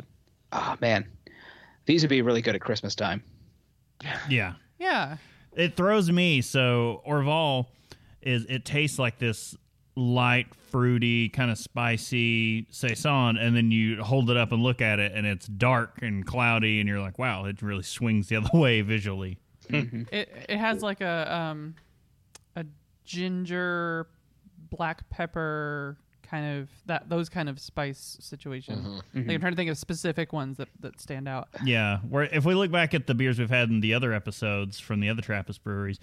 oh man, these would be really good at Christmas time. Yeah. Yeah. it throws me. So Orval is it tastes like this light, fruity, kind of spicy saison, and then you hold it up and look at it, and it's dark and cloudy, and you're like, wow, it really swings the other *laughs* way visually. Mm-hmm. It it has like a um a ginger black pepper kind of that those kind of spice situation. Mm-hmm. Like I'm mm-hmm. trying to think of specific ones that, that stand out. Yeah, where if we look back at the beers we've had in the other episodes from the other Trappist breweries,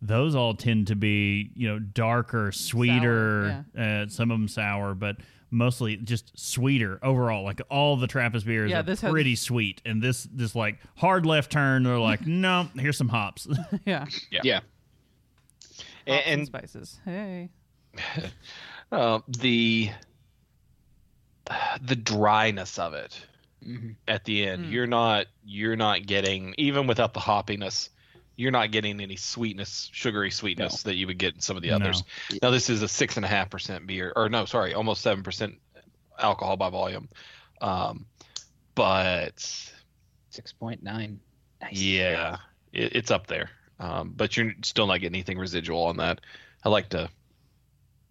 those all tend to be you know darker, sweeter. uh, some of them sour, but mostly just sweeter overall. Like all the Trappist beers Yeah, are this has- pretty sweet, and this this like hard left turn. They're like, *laughs* no, here's some hops. *laughs* Yeah. Yeah. Hops and and spices. Hey. *laughs* uh, the the dryness of it at the end Mm. you're not you're not getting even without the hoppiness you're not getting any sweetness sugary sweetness that you would get in some of the No. others now this is a six and a half percent beer or no sorry almost seven percent alcohol by volume um but Six point nine. Nice. yeah it, it's up there um but you're still not getting anything residual on that i like to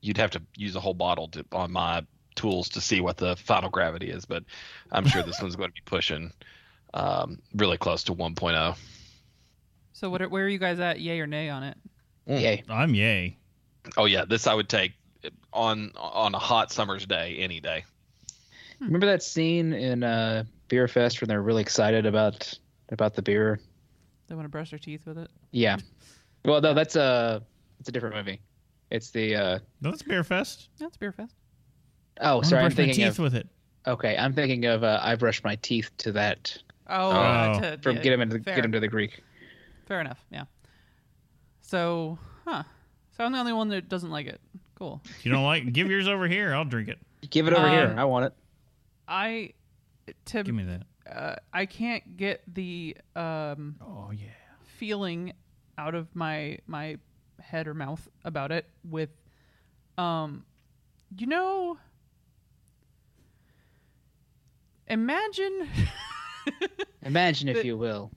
you'd have to use a whole bottle to, on my tools to see what the final gravity is, but I'm sure this *laughs* one's going to be pushing um, really close to 1.0. So what are, where are you guys at? Yay or nay on it? Yay. I'm yay. Oh yeah, this I would take on on a hot summer's day any day. Remember that scene in uh, Beer Fest when they're really excited about about the beer? They want to brush their teeth with it. Yeah. *laughs* Well, no, that's a it's a different movie. It's the uh, No, it's Beer Fest. That's Beer Fest. oh, I'm sorry, I'm brush my thinking teeth of with it. okay, I'm thinking of uh, I brushed my teeth to that Oh, Oh. uh, to, from yeah, get him into fair. get him to the Greek. Fair enough. Yeah. So, huh? So I'm the only one that doesn't like it. Cool. You don't like, give yours over here. I'll drink it. Give it over here. Um, I want it. I to Give me that. uh, I can't get the um Oh yeah. feeling out of my my head or mouth about it with um you know imagine Imagine, if the- *laughs* you will,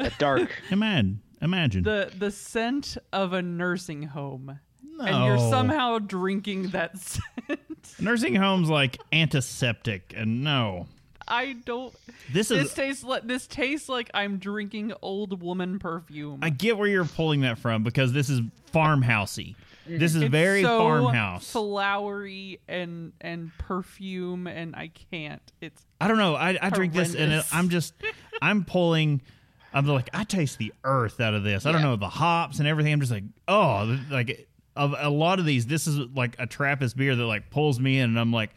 a dark. *laughs* Imagine. Imagine. the the scent of a nursing home no. and you're somehow drinking that *laughs* scent nursing homes like antiseptic, and no. I don't This this is. tastes like this tastes like I'm drinking old woman perfume I get where you're pulling that from because this is farmhousey. This is It's very so farmhouse. flowery and and perfume and I can't it's I don't know. I, I drink this and it, I'm just, I'm pulling. I'm like, I taste the earth out of this. I don't Yeah. know the hops and everything. I'm just like, oh, like of a lot of these, this is like a Trappist beer that like pulls me in, and I'm like,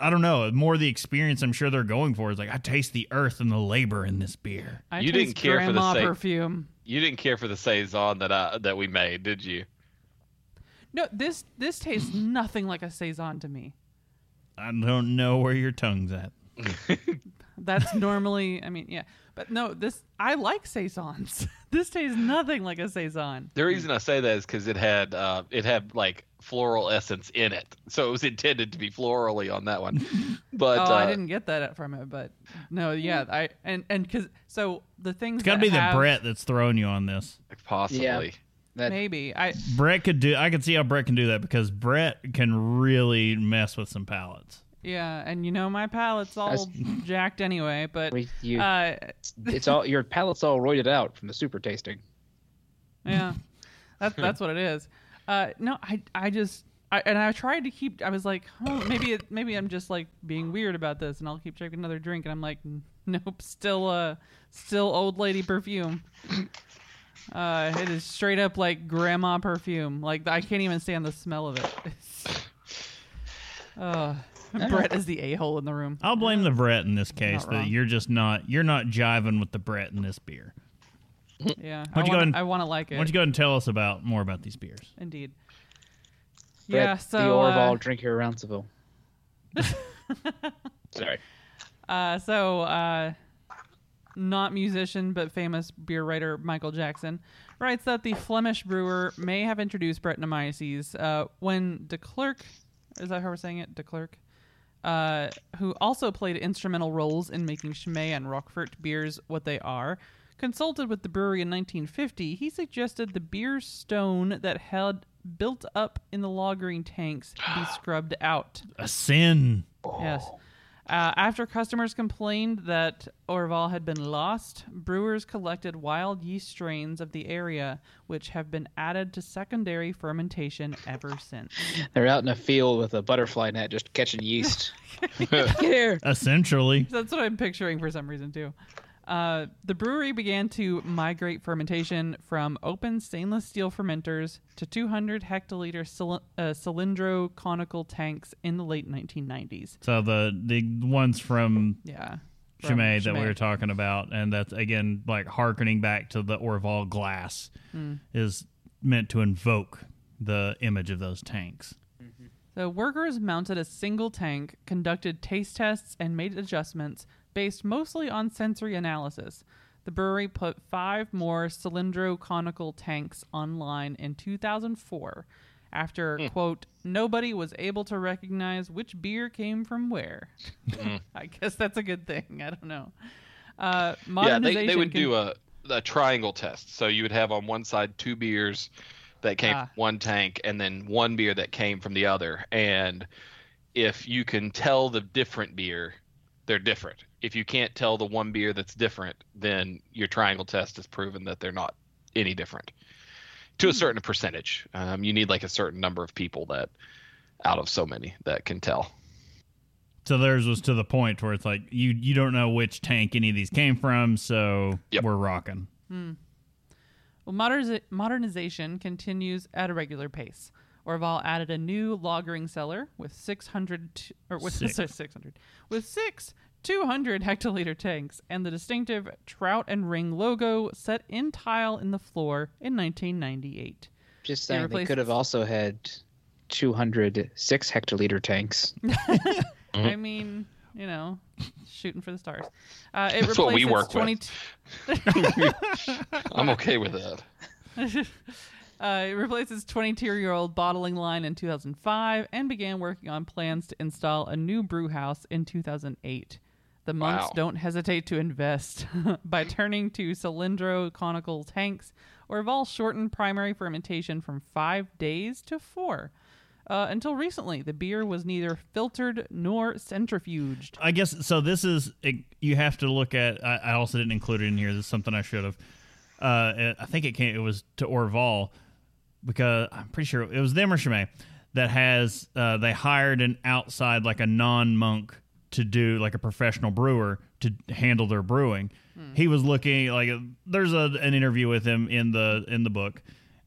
I don't know. More the experience I'm sure they're going for is like, I taste the earth and the labor in this beer. I You taste didn't care for the grandma sake- perfume. You didn't care for the saison that I that we made, did you? No, this this tastes nothing like a saison to me. I don't know where your tongue's at. *laughs* That's normally, I mean, yeah, but no, this I like saisons. *laughs* this tastes nothing like a saison. The reason I say that is because it had uh, it had like floral essence in it, so it was intended to be florally on that one. *laughs* But oh, I uh, didn't get that from it, but no, yeah, I and and because so the things It's got to that be the Brett that's throwing you on this. possibly. That Maybe I Brett could do. I can see how Brett can do that because Brett can really mess with some palates. Yeah, and you know my palate's all *laughs* jacked anyway, but you, uh, it's all your palate's all roided out from the super tasting. yeah, *laughs* that's that's what it is. Uh, no, I I just I, and I tried to keep. I was like, oh, maybe it, maybe I'm just like being weird about this, and I'll keep drinking another drink, and I'm like, nope, still uh, still old lady perfume. *laughs* Uh, it is straight up like grandma perfume. Like I can't even stand the smell of it. Uh, *laughs* Brett is the a hole in the room. I'll blame the Brett in this case Not that wrong. you're just not you're not jiving with the Brett in this beer. Yeah, Why don't you I go wanna, and- I want to like it. Why it. don't you go ahead and tell us about more about these beers? Indeed. Brett, yeah. So the Orval uh, drinker around Seville. *laughs* Sorry. Uh, so, uh, not musician but famous beer writer Michael Jackson writes that the Flemish brewer may have introduced Brettanomyces uh, when de Clerck, is that how we're saying it? De Clerck, uh, who also played instrumental roles in making Chimay and Rochefort beers what they are, consulted with the brewery in 1950, he suggested the beer stone that had built up in the lagering tanks be *gasps* scrubbed out. A sin. Yes. Uh, after customers complained that Orval had been lost, brewers collected wild yeast strains of the area, which have been added to secondary fermentation ever since. They're out in a field with a butterfly net just catching yeast. *laughs* *laughs* Here. Essentially. That's what I'm picturing for some reason too. Uh, the brewery began to migrate fermentation from open stainless steel fermenters to 200 hectoliter cyl- uh, cylindro conical tanks in the late 1990s. So the the ones from Yeah. from Chimay that we were talking about, and that's again like harkening back to the Orval glass, Hmm. is meant to invoke the image of those tanks. The workers mounted a single tank, conducted taste tests, and made adjustments based mostly on sensory analysis. The brewery put five more cylindro conical tanks online in 2004 after, quote, nobody was able to recognize which beer came from where. *laughs* I guess that's a good thing. I don't know. Uh, Yeah, they, they would con- do a, a triangle test. So you would have on one side two beers that came Ah. from one tank and then one beer that came from the other. And if you can tell the different beer, they're different. If you can't tell the one beer that's different, then your triangle test has proven that they're not any different to a certain percentage. Um, you need like a certain number of people that out of so many that can tell. So theirs was to the point where it's like you you don't know which tank any of these came from, so Yep. we're rocking. Hmm. Well, moderniza- modernization continues at a regular pace. Orval added a new lagering cellar with 600 t- or with *laughs* Six. 600 with six 200 hectoliter tanks and the distinctive trout and ring logo set in tile in the floor in 1998. Just They saying, they replaced- could have also had 206 hectoliter tanks. *laughs* I mean, you know, shooting for the stars. Uh, it That's what we replaced work its with. *laughs* *laughs* I'm okay with that. Uh, it replaced its 22 year old bottling line in 2005 and began working on plans to install a new brew house in 2008. The monks Wow. don't hesitate to invest *laughs* by turning to cylindro conical tanks Orval shortened primary fermentation from five days to four. Uh, until recently, the beer was neither filtered nor centrifuged. I guess so. This is it, you have to look at. I, I also didn't include it in here. This is something I should have. Uh, I think it came. It was to Orval because I'm pretty sure it was them or Chimay that has. Uh, they hired an outside like a non monk to do like a professional brewer to handle their brewing. He was looking like there's a, an interview with him in the in the book,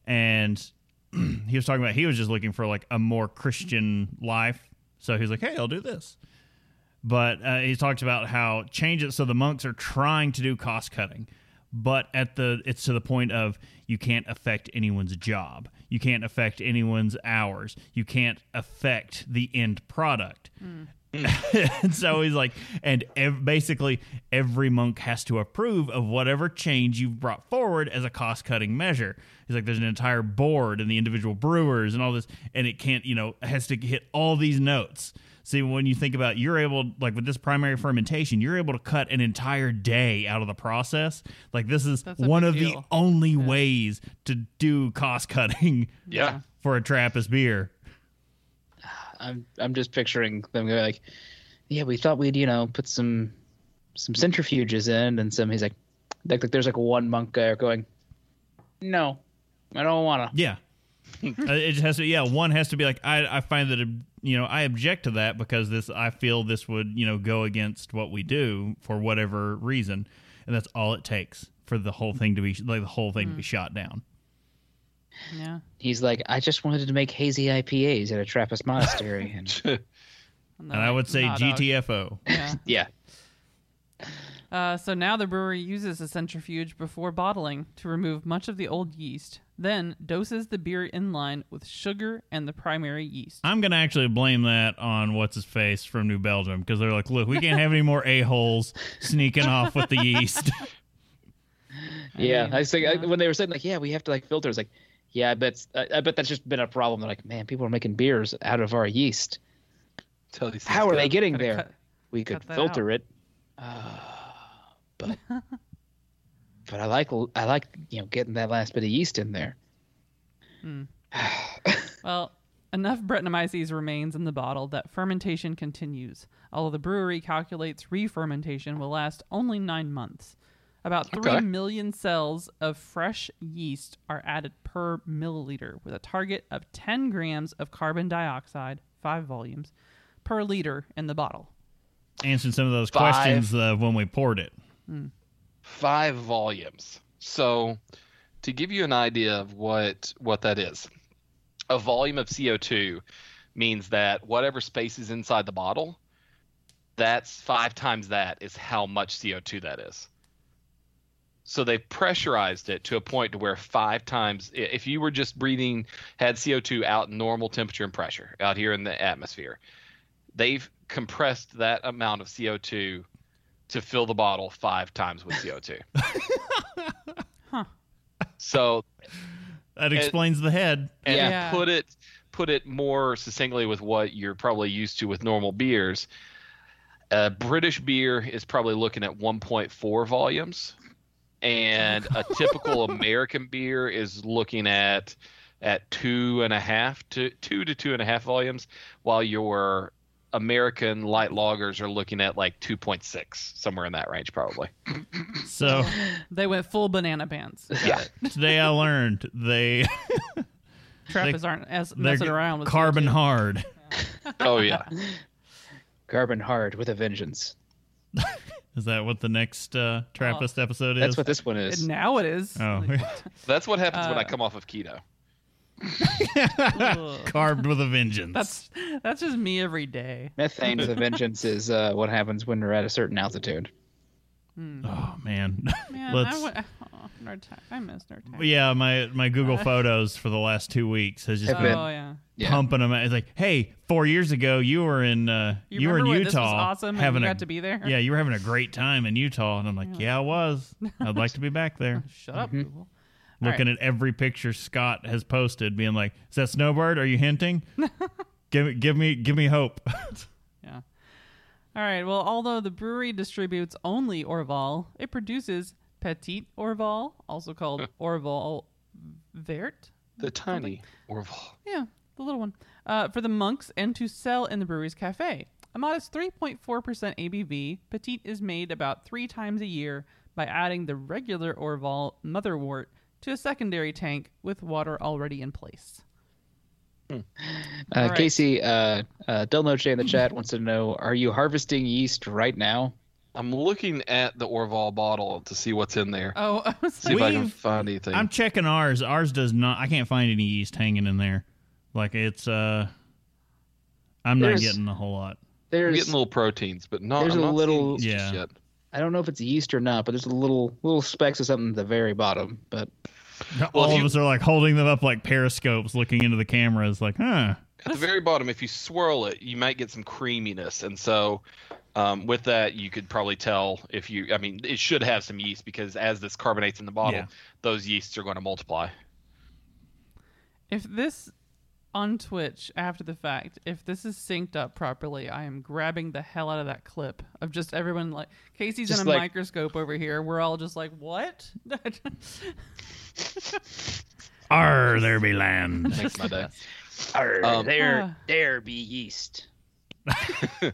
and *clears throat* he was talking about he was just looking for like a more Christian life. So he's like, "Hey, I'll do this." But uh, he talked about how change it so the monks are trying to do cost cutting, but at the it's to the point of you can't affect anyone's job, you can't affect anyone's hours, you can't affect the end product. *laughs* and so he's like, and ev- basically every monk has to approve of whatever change you've brought forward as a cost cutting measure. He's like, there's an entire board and the individual brewers and all this, and it can't, you know, has to hit all these notes. See, when you think about, you're able, like with this primary fermentation, you're able to cut an entire day out of the process. Like this is one big of the deal. only ways to do cost cutting *laughs* Yeah. for a Trappist beer. I'm I'm just picturing them going like, yeah, we thought we'd you know put some some centrifuges in and some. He's like, like, like there's like one monk guy going, no, I don't wanna. Yeah. *laughs* Uh, it just has to, yeah. One has to be like, I, I find that, you know, I object to that because this, I feel this would, you know, go against what we do for whatever reason, and that's all it takes for the whole thing to be, like, the whole thing to be shot down. Yeah. He's like, I just wanted to make hazy IPAs at a Trappist monastery, and *laughs* And I would say Nah, dog. GTFO. Yeah. *laughs* yeah, Uh, so now the brewery uses a centrifuge before bottling to remove much of the old yeast, then doses the beer in line with sugar and the primary yeast. I'm gonna actually blame that on what's his face from New Belgium because they're like, look, we can't have any more *laughs* a holes sneaking off with the yeast. *laughs* yeah. mean, I was thinking, yeah. when they were saying like, yeah, we have to like filter. It's like, yeah, I bet I, I bet that's just been a problem. They're like, man, people are making beers out of our yeast. Tell these How things are they getting there? cut- we could filter out. it. Uh, *sighs* but but I like I like you know getting that last bit of yeast in there. *sighs* Well, enough Brettanomyces remains in the bottle that fermentation continues, although the brewery calculates re-fermentation will last only nine months. About three million Okay. cells of fresh yeast are added per milliliter, with a target of 10 grams of carbon dioxide, five volumes, per liter in the bottle. Answering some of those Five. questions uh, when we poured it. Five volumes. So, to give you an idea of what what that is, a volume of CO2 means that whatever space is inside the bottle, that's five times that is how much CO2 that is. So they pressurized it to a point to where five times, if you were just breathing, had CO2 out in normal temperature and pressure out here in the atmosphere, they've compressed that amount of CO2 to fill the bottle five times with CO2. *laughs* Huh. So That explains the head. and Yeah. put it put it more succinctly with what you're probably used to with normal beers. A British beer is probably looking at 1.4 volumes, and a typical *laughs* American beer is looking at at two and a half to two to two and a half volumes, while your American light lagers are looking at like 2.6, somewhere in that range, probably. So *laughs* They went full banana pants. Yeah. today I learned they *laughs* Trappers aren't as messing around with carbon CO2. hard. *laughs* Oh yeah. Carbon hard with a vengeance. Is that what the next uh, Trappist episode is? That's what this one is. Now it is. Oh, That's what happens when I Uh, come off of keto. Ugh. *laughs* carved with a vengeance. That's that's just me every day. Methane with a vengeance is uh, what happens when we're at a certain altitude. oh man. *laughs* Man, Let's. I, w- oh, nerd time. I miss nerd time. yeah, my my Google *laughs* Photos for the last two weeks has just Have oh been- yeah. Yeah. pumping them. out. It's like, hey, four years ago you were in uh, You you, were in remember Utah, this was awesome and having you a, got to be there? Yeah, you were having a great time in Utah, and I'm like, yeah, I was. I'd like to be back there. Shut up, Mm-hmm. Google. All Looking at every picture Scott has posted, being like, "Is that Snowbird? Are you hinting? *laughs* give give me give me hope." *laughs* Yeah. All right. Well, although the brewery distributes only Orval, it produces Petit Orval, also called Orval Vert. The tiny Orval. Yeah, the little one. Uh, for the monks and to sell in the brewery's cafe. A modest 3.4% ABV, Petit is made about three times a year by adding the regular Orval motherwort to a secondary tank with water already in place. *sighs* Uh, All right. Casey, uh, uh, Del Noche in the chat wants to know: Are you harvesting yeast right now? I'm looking at the Orval bottle to see what's in there. Oh, *laughs* I was see if I can find anything. I'm checking ours. Ours does not. I can't find any yeast hanging in there. Like it's. uh I'm not getting a whole lot. I'm There's, getting little proteins, but not. there's I'm a not little- seeing yeast just Yeah. yet. I don't know if it's yeast or not, but there's a little little specks of something at the very bottom. But Well, All if of you- us are like holding them up like periscopes, looking into the cameras, like, huh. At the very bottom, if you swirl it, you might get some creaminess, and so um, with that, you could probably tell if you. I mean, it should have some yeast because as this carbonates in the bottle, Yeah. those yeasts are going to multiply. If this on Twitch after the fact, if this is synced up properly, I am grabbing the hell out of that clip of just everyone like Casey's Just in a like- microscope over here. We're all just like, what? *laughs* Arr, there be land. Makes my day. Arr, Um, there Ah. there be yeast. *laughs*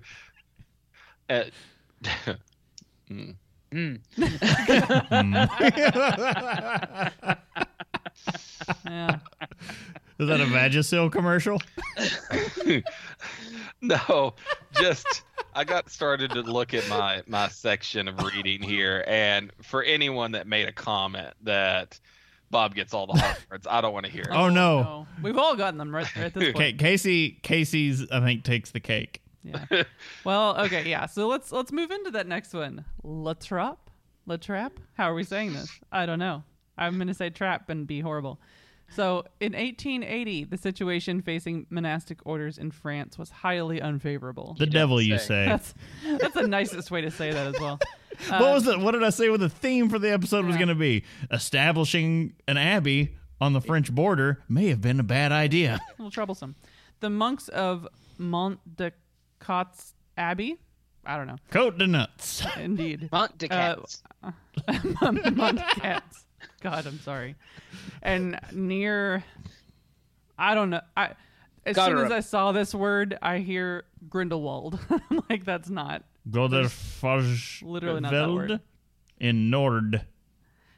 Uh, *laughs* Mm. Yeah. *laughs* Is that a Vagisil commercial? *laughs* no, just I got started to look at my my section of reading here, and for anyone that made a comment that Bob gets all the hard words, I don't want to hear it. Oh, oh, no. We've all gotten them right, right at this *laughs* Ca- point. Casey, Casey's, I think, takes the cake. Yeah. Well, okay, yeah. So let's let's move into that next one. La Trappe? La Trappe? How are we saying this? I don't know. I'm going to say trap and be horrible. So, in 1880, the situation facing monastic orders in France was highly unfavorable. The devil, you say. say. That's that's the nicest way to say that as well. *laughs* Uh, what was it? What did I say? What the theme for the episode was going to be? Establishing an abbey on the French border may have been a bad idea. *laughs* a little troublesome. The monks of Mont de Cots Abbey I don't know. Coat de nuts. Indeed. Mont de Uh, Cats. Mont Cats. *laughs* God, I'm sorry. And near, I don't know. I as soon Goddard. as I saw this word, I hear Grindelwald. *laughs* I'm like, that's not. Literally not that word. In Nord.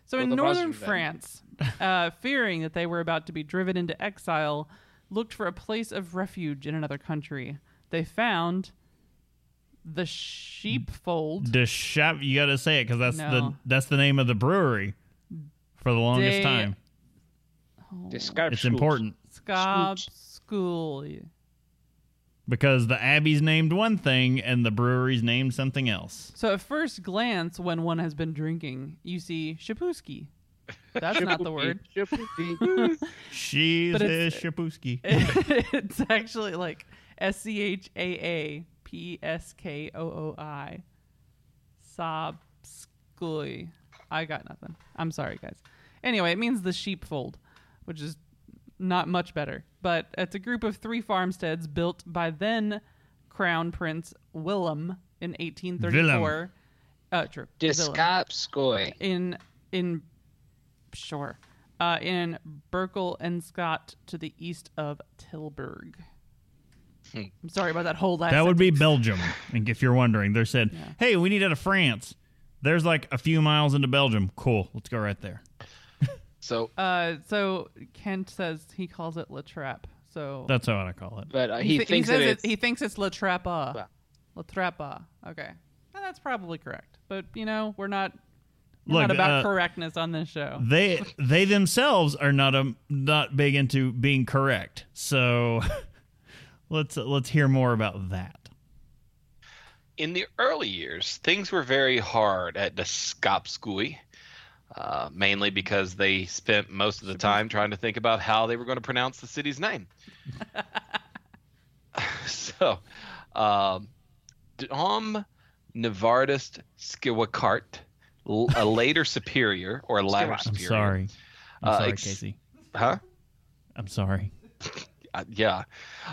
So in Well, the northern buzzard. France, uh, fearing that they were about to be driven into exile, looked for a place of refuge in another country. They found the sheepfold. De Chap, you got to say it because that's the that's the name of the brewery for the longest De- time. Oh. The Scarp It's Schools. important Scob School. because the abbey's named one thing and the brewery's named something else. So at first glance, when one has been drinking, you see Shapuski. That's not the word. Shapoopy. *laughs* She's But a it's- Shapuski. *laughs* it's actually like S C H A A P S K O O I. Sobskui. I got nothing. I'm sorry, guys. Anyway, it means the sheepfold, which is not much better. But it's a group of three farmsteads built by then Crown Prince Willem in 1834. Uh, true. De Willem Scarp in in sure uh, in Berkel and Scott to the east of Tilburg. I'm sorry about that whole last. That would be. Belgium. And if you're wondering, they said, *laughs* Yeah. "Hey, we need out of France." There's like a few miles into Belgium. Cool. Let's go right there. So *laughs* Uh, so Kent says he calls it La Trappe. So That's what I call it. But uh, he, he, thi- thinks he that says it's it, he thinks it's La Trappe. Well. La Trappe. Okay, And that's probably correct. But you know, we're not. We're Look, not about uh, correctness on this show. They *laughs* they themselves are not um not big into being correct. So *laughs* let's let's hear more about that. In the early years, things were very hard at the Skopskui, uh, mainly because they spent most of the time trying to think about how they were going to pronounce the city's name. *laughs* *laughs* so, um, Dom Nivardus Schweykart, a *laughs* later superior or a latter I'm superior. sorry. I'm Uh, sorry, ex- Casey. Huh? I'm sorry. Uh, yeah.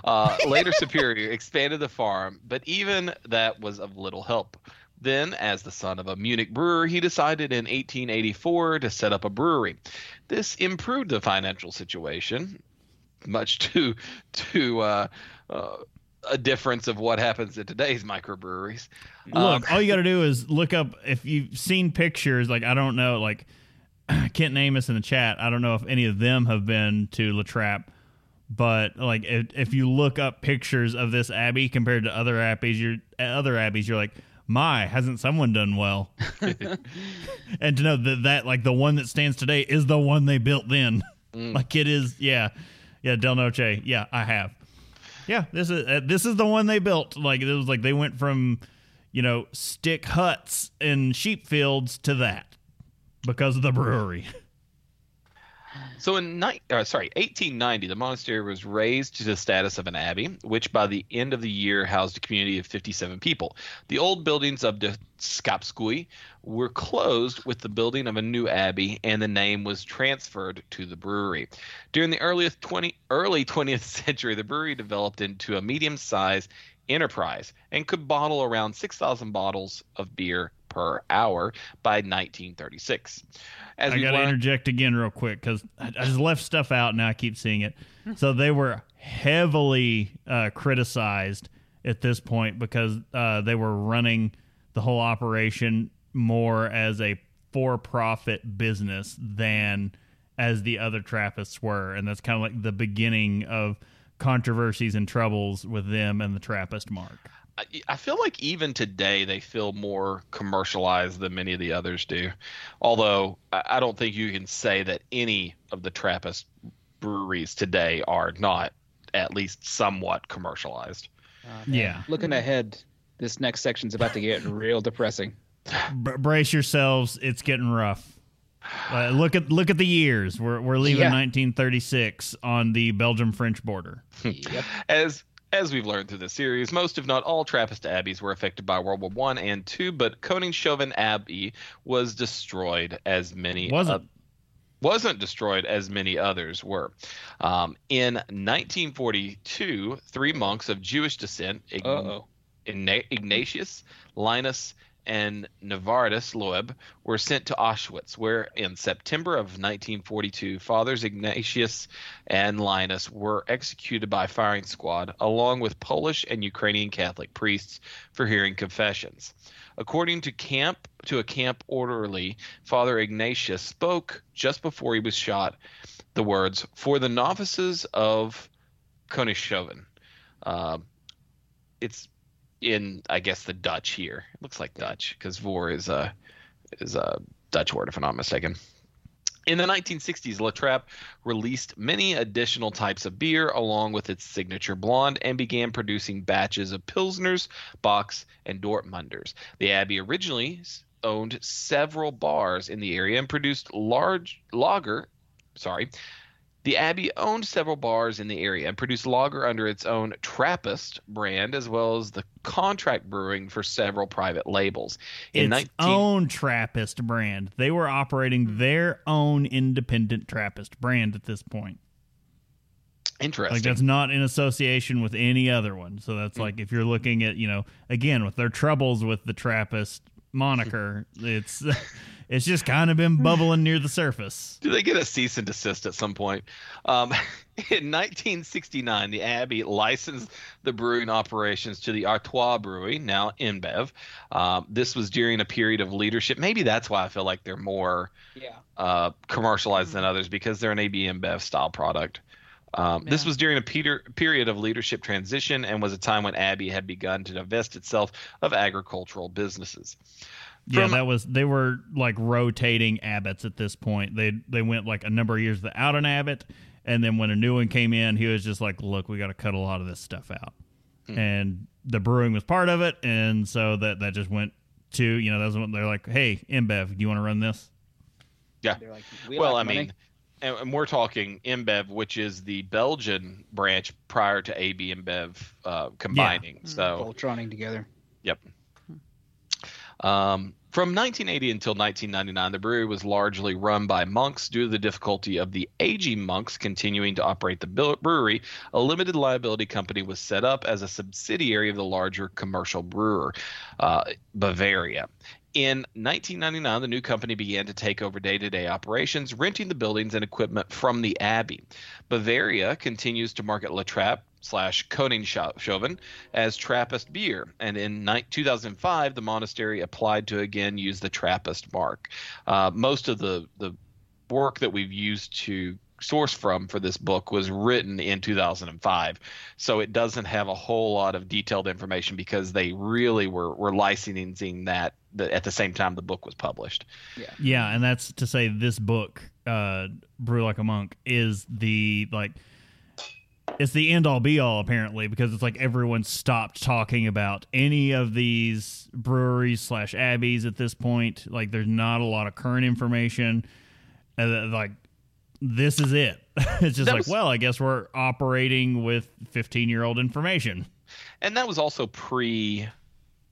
Uh, later superior expanded the farm, but even that was of little help. Then, as the son of a Munich brewer, he decided in 1884 to set up a brewery. This improved the financial situation, much to to uh, uh, a difference of what happens at today's microbreweries. Look, Um, all you got to do is look up if you've seen pictures. Like I don't know, like *clears throat* Kent Amos in the chat. I don't know if any of them have been to La Trappe, but like if, if you look up pictures of this abbey compared to other abbeys, you're other abbeys, you're like, my, hasn't someone done well? *laughs* and to know that that like the one that stands today is the one they built then, like it is. Yeah, yeah, Del Noche. Yeah, I have. Yeah, this is uh, this is the one they built. Like it was like they went from, you know, stick huts and sheep fields to that because of the brewery. *laughs* So in ni- uh, sorry, 1890, the monastery was raised to the status of an abbey, which by the end of the year housed a community of 57 people. The old buildings of the Skapskui were closed with the building of a new abbey, and the name was transferred to the brewery. During the earliest 20, early 20th *laughs* century, the brewery developed into a medium-sized enterprise and could bottle around 6,000 bottles of beer per hour by 1936. As I we got to learned- interject again real quick because I, I just left stuff out. Now I keep seeing it. So they were heavily uh, criticized at this point because uh, they were running the whole operation more as a for-profit business than as the other Trappists were, and that's kind of like the beginning of controversies and troubles with them and the Trappist mark. I- I feel like even today they feel more commercialized than many of the others do. Although I I don't think you can say that any of the Trappist breweries today are not at least somewhat commercialized. Yeah, looking ahead. This next section's about to get *laughs* real depressing. B- brace yourselves. It's getting rough. Uh, look at look at the years. We're we're leaving Yeah. 1936 on the Belgium French border. yep. As as we've learned through this series, most if not all Trappist abbeys were affected by World War One and Two, but Koningshoeven Abbey was destroyed as many Wasn't. wasn't destroyed as many others were. Um, in 1942, three monks of Jewish descent, Ign- Uh-oh. Igna- Ignatius, Linus, and Nivardus Loeb were sent to Auschwitz, where in September of 1942, fathers Ignatius and Linus were executed by firing squad, along with Polish and Ukrainian Catholic priests for hearing confessions. According to camp to a camp orderly, Father Ignatius spoke just before he was shot the words "For the novices of Konishoven." Uh, it's in, I guess, the Dutch here. It looks like Dutch because "vor" is a is a Dutch word, if I'm not mistaken. In the 1960s, La Trappe released many additional types of beer along with its signature blonde and began producing batches of Pilsners, Bocks, and Dortmunders. The Abbey originally owned several bars in the area and produced large lager, sorry, the Abbey owned several bars in the area and produced lager under its own Trappist brand, as well as the contract brewing for several private labels. In its 19- own Trappist brand. They were operating hmm. their own independent Trappist brand at this point. Interesting. Like that's not in association with any other one. So that's hmm. like if you're looking at, you know, again with their troubles with the Trappist moniker, it's *laughs* it's just kind of been bubbling near the surface. *laughs* Do they get a cease and desist at some point? Um, *laughs* in 1969, the Abbey licensed the brewing operations to the Artois Brewery, now InBev. Um, this was during a period of leadership. Maybe that's why I feel like they're more Yeah. uh, commercialized than others because they're an AB InBev style product. Um, This was during a peter- period of leadership transition and was a time when Abbey had begun to divest itself of agricultural businesses. Yeah, that was they were like rotating abbots at this point. They they went like a number of years without an abbot, and then when a new one came in, he was just like, "Look, we got to cut a lot of this stuff out." Hmm. And the brewing was part of it, and so that that just went to you know that's when they're like, "Hey, InBev, do you want to run this?" Yeah. They're like, we well, like I money. mean, and, and we're talking InBev, which is the Belgian branch prior to AB InBev uh, combining. So, Voltroning together. yep. Um, from 1980 until 1999, the brewery was largely run by monks due to the difficulty of the aging monks continuing to operate the brewery. A limited liability company was set up as a subsidiary of the larger commercial brewer, uh, Bavaria. In 1999, the new company began to take over day to day operations, renting the buildings and equipment from the Abbey. Bavaria continues to market La Trappe slash Koningshoeven as Trappist beer, and in ni- 2005, the monastery applied to again use the Trappist mark. Uh, most of the, the work that we've used to source from for this book was written in 2005 so it doesn't have a whole lot of detailed information because they really were, were licensing that the, at the same time the book was published. Yeah, and that's to say this book, uh, Brew Like a Monk, is the like it's the end all be all apparently because it's like everyone stopped talking about any of these breweries slash abbeys at this point. Like there's not a lot of current information. Uh, like this is it. *laughs* it's just That like, was- well, I guess we're operating with 15 year old information. and that was also pre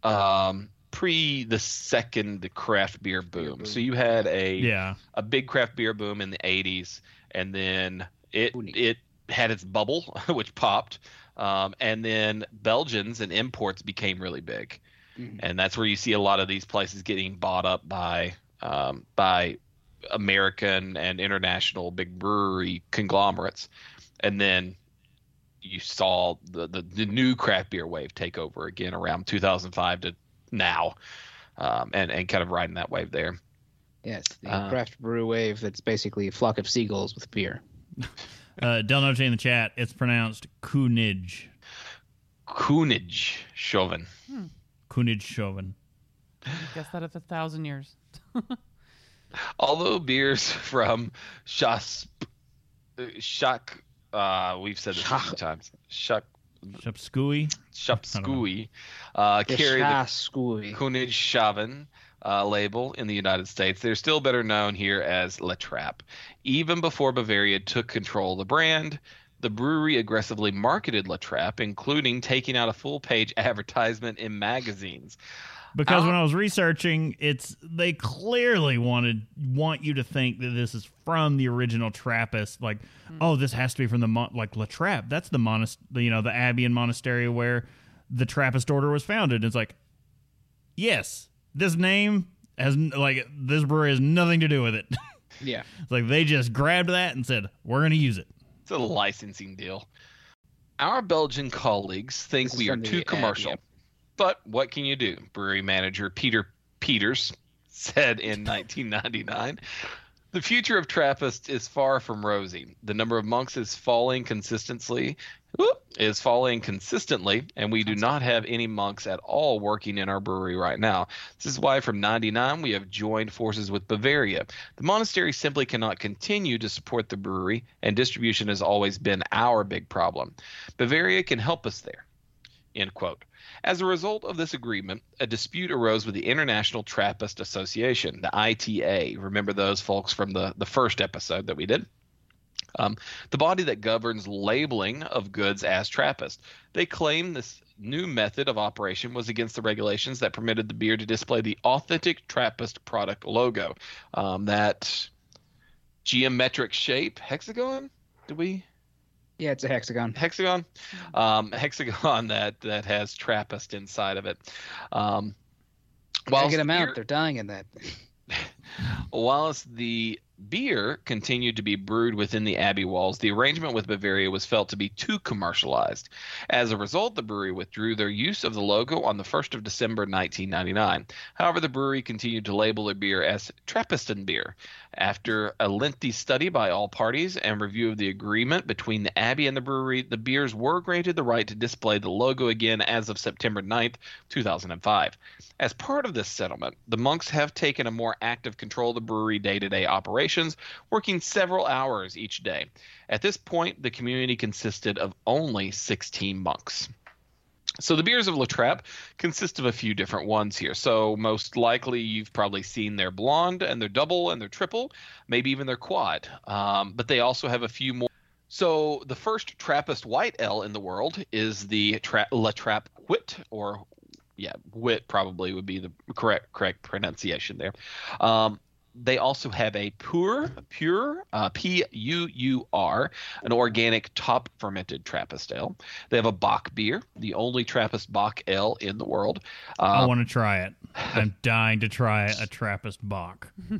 um pre the second craft beer boom. boom. so you had a Yeah. a big craft beer boom in the 80s and then it Uni. it had its bubble *laughs* which popped um, and then belgians and imports became really big Mhm. and that's where you see a lot of these places getting bought up by um, by american and international big brewery conglomerates and then you saw the, the, the new craft beer wave take over again around 2005 to now um, and, and kind of riding that wave there Yes, the Uh, craft brew wave that's basically a flock of seagulls with beer. *laughs* Uh, Del Noche in the chat, it's pronounced Kunij. Kunij Chauvin. Kunij Chauvin. Guess that at a thousand years. Although beers from Shas, Shak, uh, we've said this a few Shak. times. Shak, Shupskui. Shapskui, uh, The carry the Shaskui. Kunij Chauvin uh, label in the United States. They're still better known here as La Trappe. Even before Bavaria took control of the brand, the brewery aggressively marketed La Trappe, including taking out a full page *laughs* advertisement in magazines. Because Out- when I was researching, it's they clearly wanted want you to think that this is from the original Trappist. Like, oh, this has to be from the mon- like La Trappe. That's the monast, you know, the abbey and monastery where the Trappist Order was founded. It's like, yes, this name has like this brewery has nothing to do with it. *laughs* Yeah. it's like they just grabbed that and said, "We're going to use it." It's a licensing deal. Our Belgian colleagues think This we are from the too ad, commercial. But what can you do? Brewery manager Peter Peters said in *laughs* 1999. The future of Trappist is far from rosy. The number of monks is falling consistently, whoop, is falling consistently, and we do not have any monks at all working in our brewery right now. This is why from 99 we have joined forces with Bavaria. The monastery simply cannot continue to support the brewery, and distribution has always been our big problem. Bavaria can help us there. End quote. As a result of this agreement, a dispute arose with the International Trappist Association, the ITA. Remember those folks from the, the first episode that we did? Um, the body that governs labeling of goods as Trappist. They claim this new method of operation was against the regulations that permitted the beer to display the authentic Trappist product logo. Um, that geometric shape, hexagon? Did we? Yeah, it's a hexagon. hexagon um *laughs* hexagon that that has trappist inside of it um Gotta get them beer- out. They're dying in that. *laughs* whilst the beer continued to be brewed within the abbey walls. The arrangement with bavaria was felt to be too commercialized. As a result the brewery withdrew their use of the logo on the 1st of december 1999 however the brewery continued to label their beer as trappisten beer. After a lengthy study by all parties and review of the agreement between the Abbey and the brewery, the beers were granted the right to display the logo again as of September 9th, 2005. As part of this settlement, the monks have taken a more active control of the brewery day to day operations, working several hours each day. At this point, the community consisted of only 16 monks. So the beers of La Trappe consist of a few different ones here. So most likely you've probably seen their blonde and their double and their triple, maybe even their quad. Um, but they also have a few more. So the first Trappist white ale in the world is the Tra- La Trappe Wit, or yeah, Wit probably would be the correct correct pronunciation there. Um, they also have a pure, pure, uh, P U U R, an organic top fermented Trappist ale. They have a Bock beer, the only Trappist Bock ale in the world. I Uh, want to try it. I'm *laughs* dying to try a Trappist Bock. *laughs*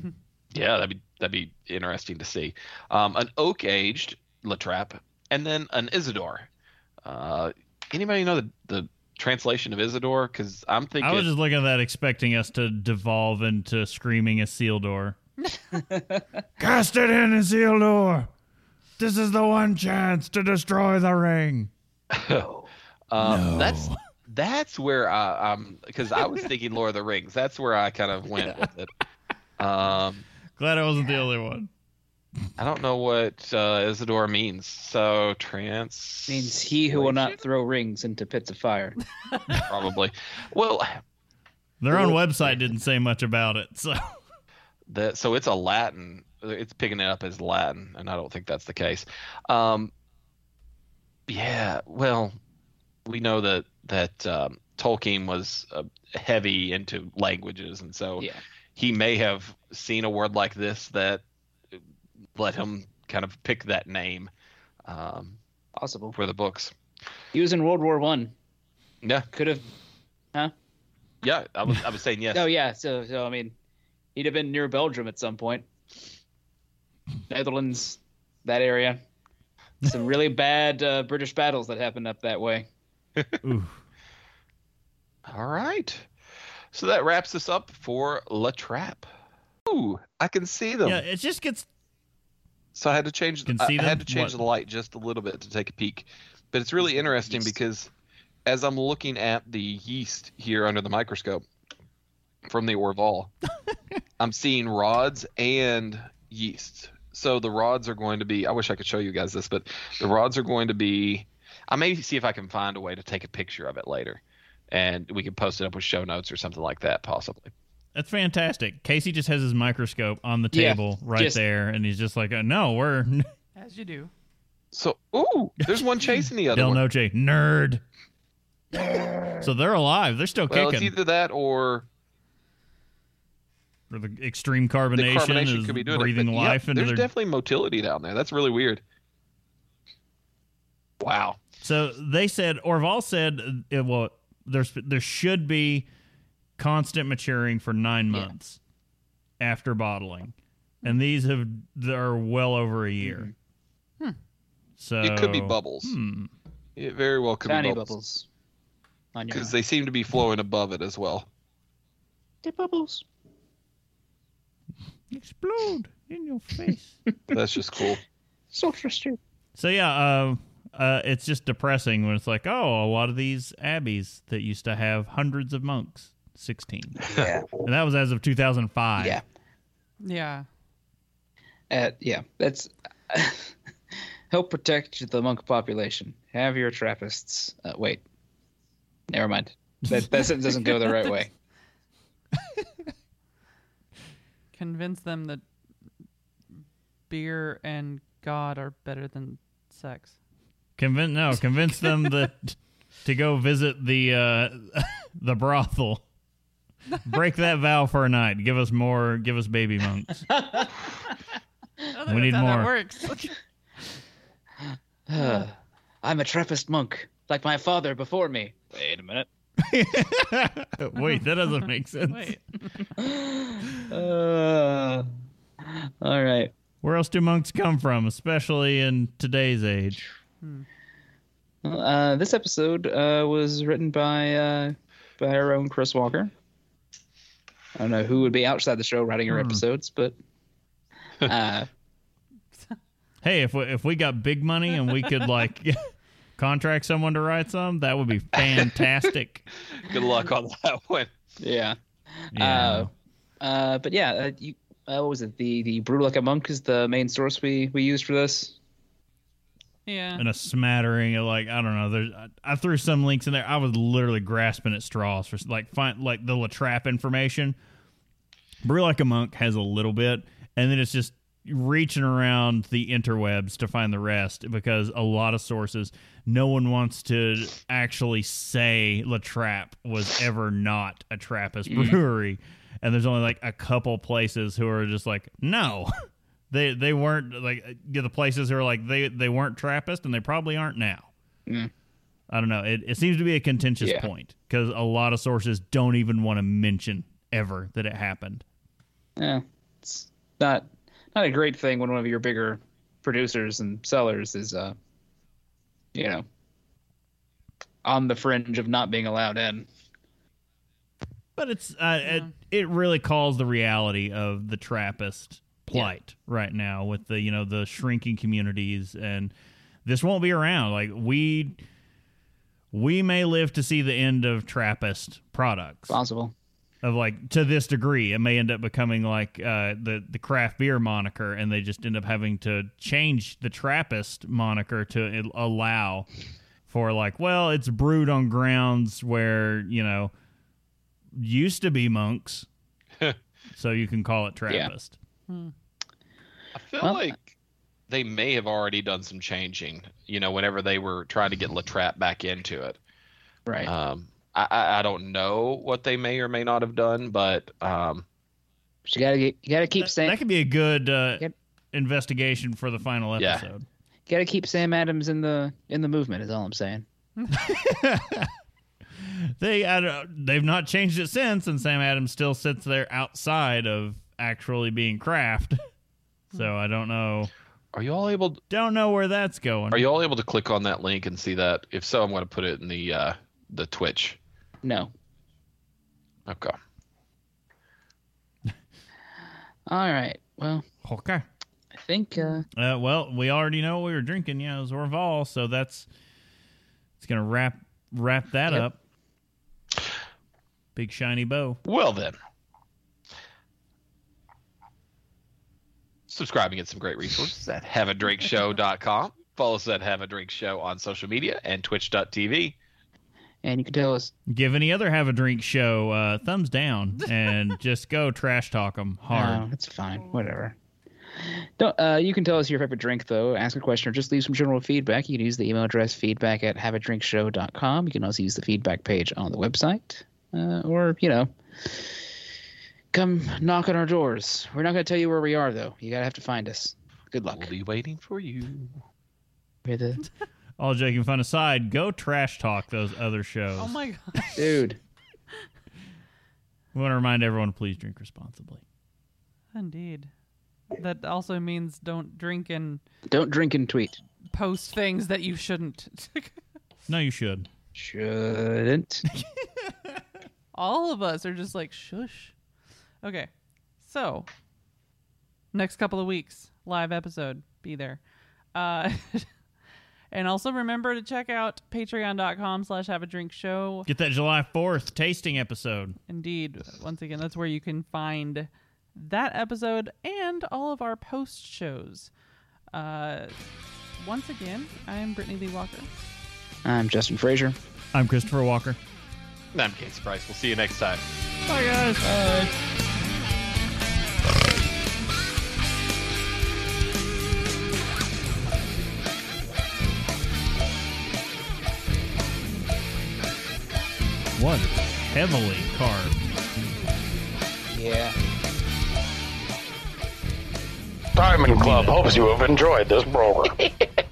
yeah, that'd be that'd be interesting to see. Um, an oak aged La Trappe, and then an Isidore. Uh, anybody know the, the translation of Isidore? Because I'm thinking I was just looking at that, expecting us to devolve into screaming a seal door. *laughs* Cast it in, Isildur. This is the one chance to destroy the ring. *laughs* Um, No. That's that's where I, I'm because I was thinking Lord of the Rings. That's where I kind of went with it. *laughs* Um, Glad I wasn't the only one. I don't know what uh, Isidore means. So trans Means he who will not throw rings into pits of fire. *laughs* probably. Well, Their own website didn't say much about it, so that so it's a Latin. It's picking it up as Latin, and I don't think that's the case. Um, yeah, well, we know that that um, Tolkien was uh, heavy into languages, and so Yeah. he may have seen a word like this that let him kind of pick that name um, Possible. for the books. He was in World War One. Yeah, Could have. Huh? Yeah, I was I was saying yes. *laughs* Oh yeah. So so I mean, he'd have been near Belgium at some point. Netherlands, that area. Some really *laughs* bad uh, British battles that happened up that way. *laughs* All right. So that wraps us up for La Trappe. Ooh, I can see them. yeah, it just gets So I had to change. Can I, I had to change What? the light just a little bit to take a peek, but it's really interesting Yeast. because as I'm looking at the yeast here under the microscope from the Orval, *laughs* I'm seeing rods and yeast. So the rods are going to be. I wish I could show you guys this, but the rods are going to be. I may see if I can find a way to take a picture of it later, and we can post it up with show notes or something like that, possibly. That's fantastic. Casey just has his microscope on the Yeah, table right just- there, and he's just like, uh, "No, we're *laughs* As you do. So, ooh, there's one chasing the other Del one. Noche nerd." so they're alive. They're still Well, it's kicking. either that or Or the extreme the carbonation, carbonation is could be doing breathing it. but life yep, into there's their. definitely motility down there. That's really weird. Wow. So they said Orval said uh, well there's there should be constant maturing for nine Yeah. months after bottling, and these have are well over a year. So It could be bubbles. Hmm. It very well could Tiny be bubbles bubbles. On your because they seem to be flowing above it as well. They're bubbles. explode in your face. *laughs* That's just cool. So frustrating. So yeah, uh, uh, it's just depressing when it's like, oh, a lot of these abbeys that used to have hundreds of monks, sixteen, Yeah. and that was as of two thousand five. Yeah. Yeah. Uh, yeah. That's *laughs* help protect the monk population. Have your Trappists. Uh, wait. Never mind. That that sentence doesn't go the right way. *laughs* Convince them that beer and God are better than sex. Convince no, convince them that *laughs* to go visit the uh, the brothel. *laughs* Break that vow for a night. Give us more. Give us baby monks. *laughs* Oh, We need how more. That works. Uh, *laughs* *sighs* I'm a Trappist monk, like my father before me. Wait a minute. Wait, that doesn't make sense. Wait. Uh, *sighs* all right. Where else do monks come from, especially in today's age? Well, uh, this episode uh, was written by uh, by our own Chris Walker. I don't know who would be outside the show writing our Hmm. episodes, but uh, *laughs* Hey, if we, if we got big money and we could like *laughs* contract someone to write some, that would be fantastic. *laughs* Good luck on that one. yeah. Yeah. Uh, uh, but yeah, uh, you, uh, what was it? The the Brutal Like a Monk is the main source we we used for this. Yeah. and a smattering of like I don't know. There's I, I threw some links in there. I was literally grasping at straws for like find like the La Trappe information. Brew like a monk has a little bit, and then it's just reaching around the interwebs to find the rest because a lot of sources no one wants to actually say La Trappe was ever not a Trappist brewery, and there's only like a couple places who are just like no. *laughs* They they weren't like yeah, the places who are like they they weren't Trappist and they probably aren't now. Mm. I don't know. It it seems to be a contentious Yeah. point because a lot of sources don't even want to mention ever that it happened. Yeah, it's not not a great thing when one of your bigger producers and sellers is, uh, you know, on the fringe of not being allowed in. But it's uh, it it really calls the reality of the Trappist plight right now with the you know the shrinking communities and this won't be around. Like we we may live to see the end of Trappist products. Possible. of like to this degree it may end up becoming like uh, the the craft beer moniker and they just end up having to change the trappist moniker to allow for like well it's brewed on grounds where you know used to be monks *laughs* so you can call it Yeah. trappist I feel Well, like they may have already done some changing. You know, whenever they were trying to get La Trappe back into it. Right. Um, I, I, I don't know what they may or may not have done, but um, you gotta get, you gotta keep that, saying that could be a good uh, Yep. investigation for the final episode. Yeah. episode gotta keep Sam Adams in the in the movement. Is all I'm saying. *laughs* they I don't- they've not changed it since, and Sam Adams still sits there outside of actually being craft. *laughs* so I don't know, are you all able? To, don't know where that's going. Are you all able to click on that link and see that? If so, I'm going to put it in the uh, the Twitch. No. Okay. *laughs* All right. Well, okay? I think uh, Uh, well, we already know what we were drinking. Yeah, it was Orval, so that's it's gonna wrap wrap that Yep. up. Big shiny bow. Well then. Subscribing and some great resources at *laughs* haveadrinkshow.com. Follow us at Have a Drink Show on social media and twitch.tv. and you can tell us. Give any other have a drink show uh, thumbs down and *laughs* just go trash talk them hard. No, it's fine. Whatever. Don't, uh, you can tell us your favorite drink, though. Ask a question or just leave some general feedback. You can use the email address feedback at haveadrinkshow.com. You can also use the feedback page on the website. Uh, or, you know, come knock on our doors. We're not going to tell you where we are, though. You got to have to find us. Good luck. We'll be waiting for you. The, *laughs* all joking fun aside, go trash talk those other shows. Oh my god. Dude. We want to remind everyone to please drink responsibly. Indeed. That also means don't drink and Don't drink and tweet. post things that you shouldn't. No, you should. Shouldn't. *laughs* All of us are just like shush. Okay. So, next couple of weeks, live episode, be there. Uh *laughs* and also remember to check out patreon.com slash have a drink show. Get that July 4th tasting episode. Indeed. Once again, that's where you can find that episode and all of our post shows. Uh, once again, I'm Brittany Lee Walker. I'm Justin Frazier. I'm Christopher Walker. I'm Casey Price. We'll see you next time. Bye, guys. What heavily carved. Yeah. Diamond Club hopes you have enjoyed this program. *laughs*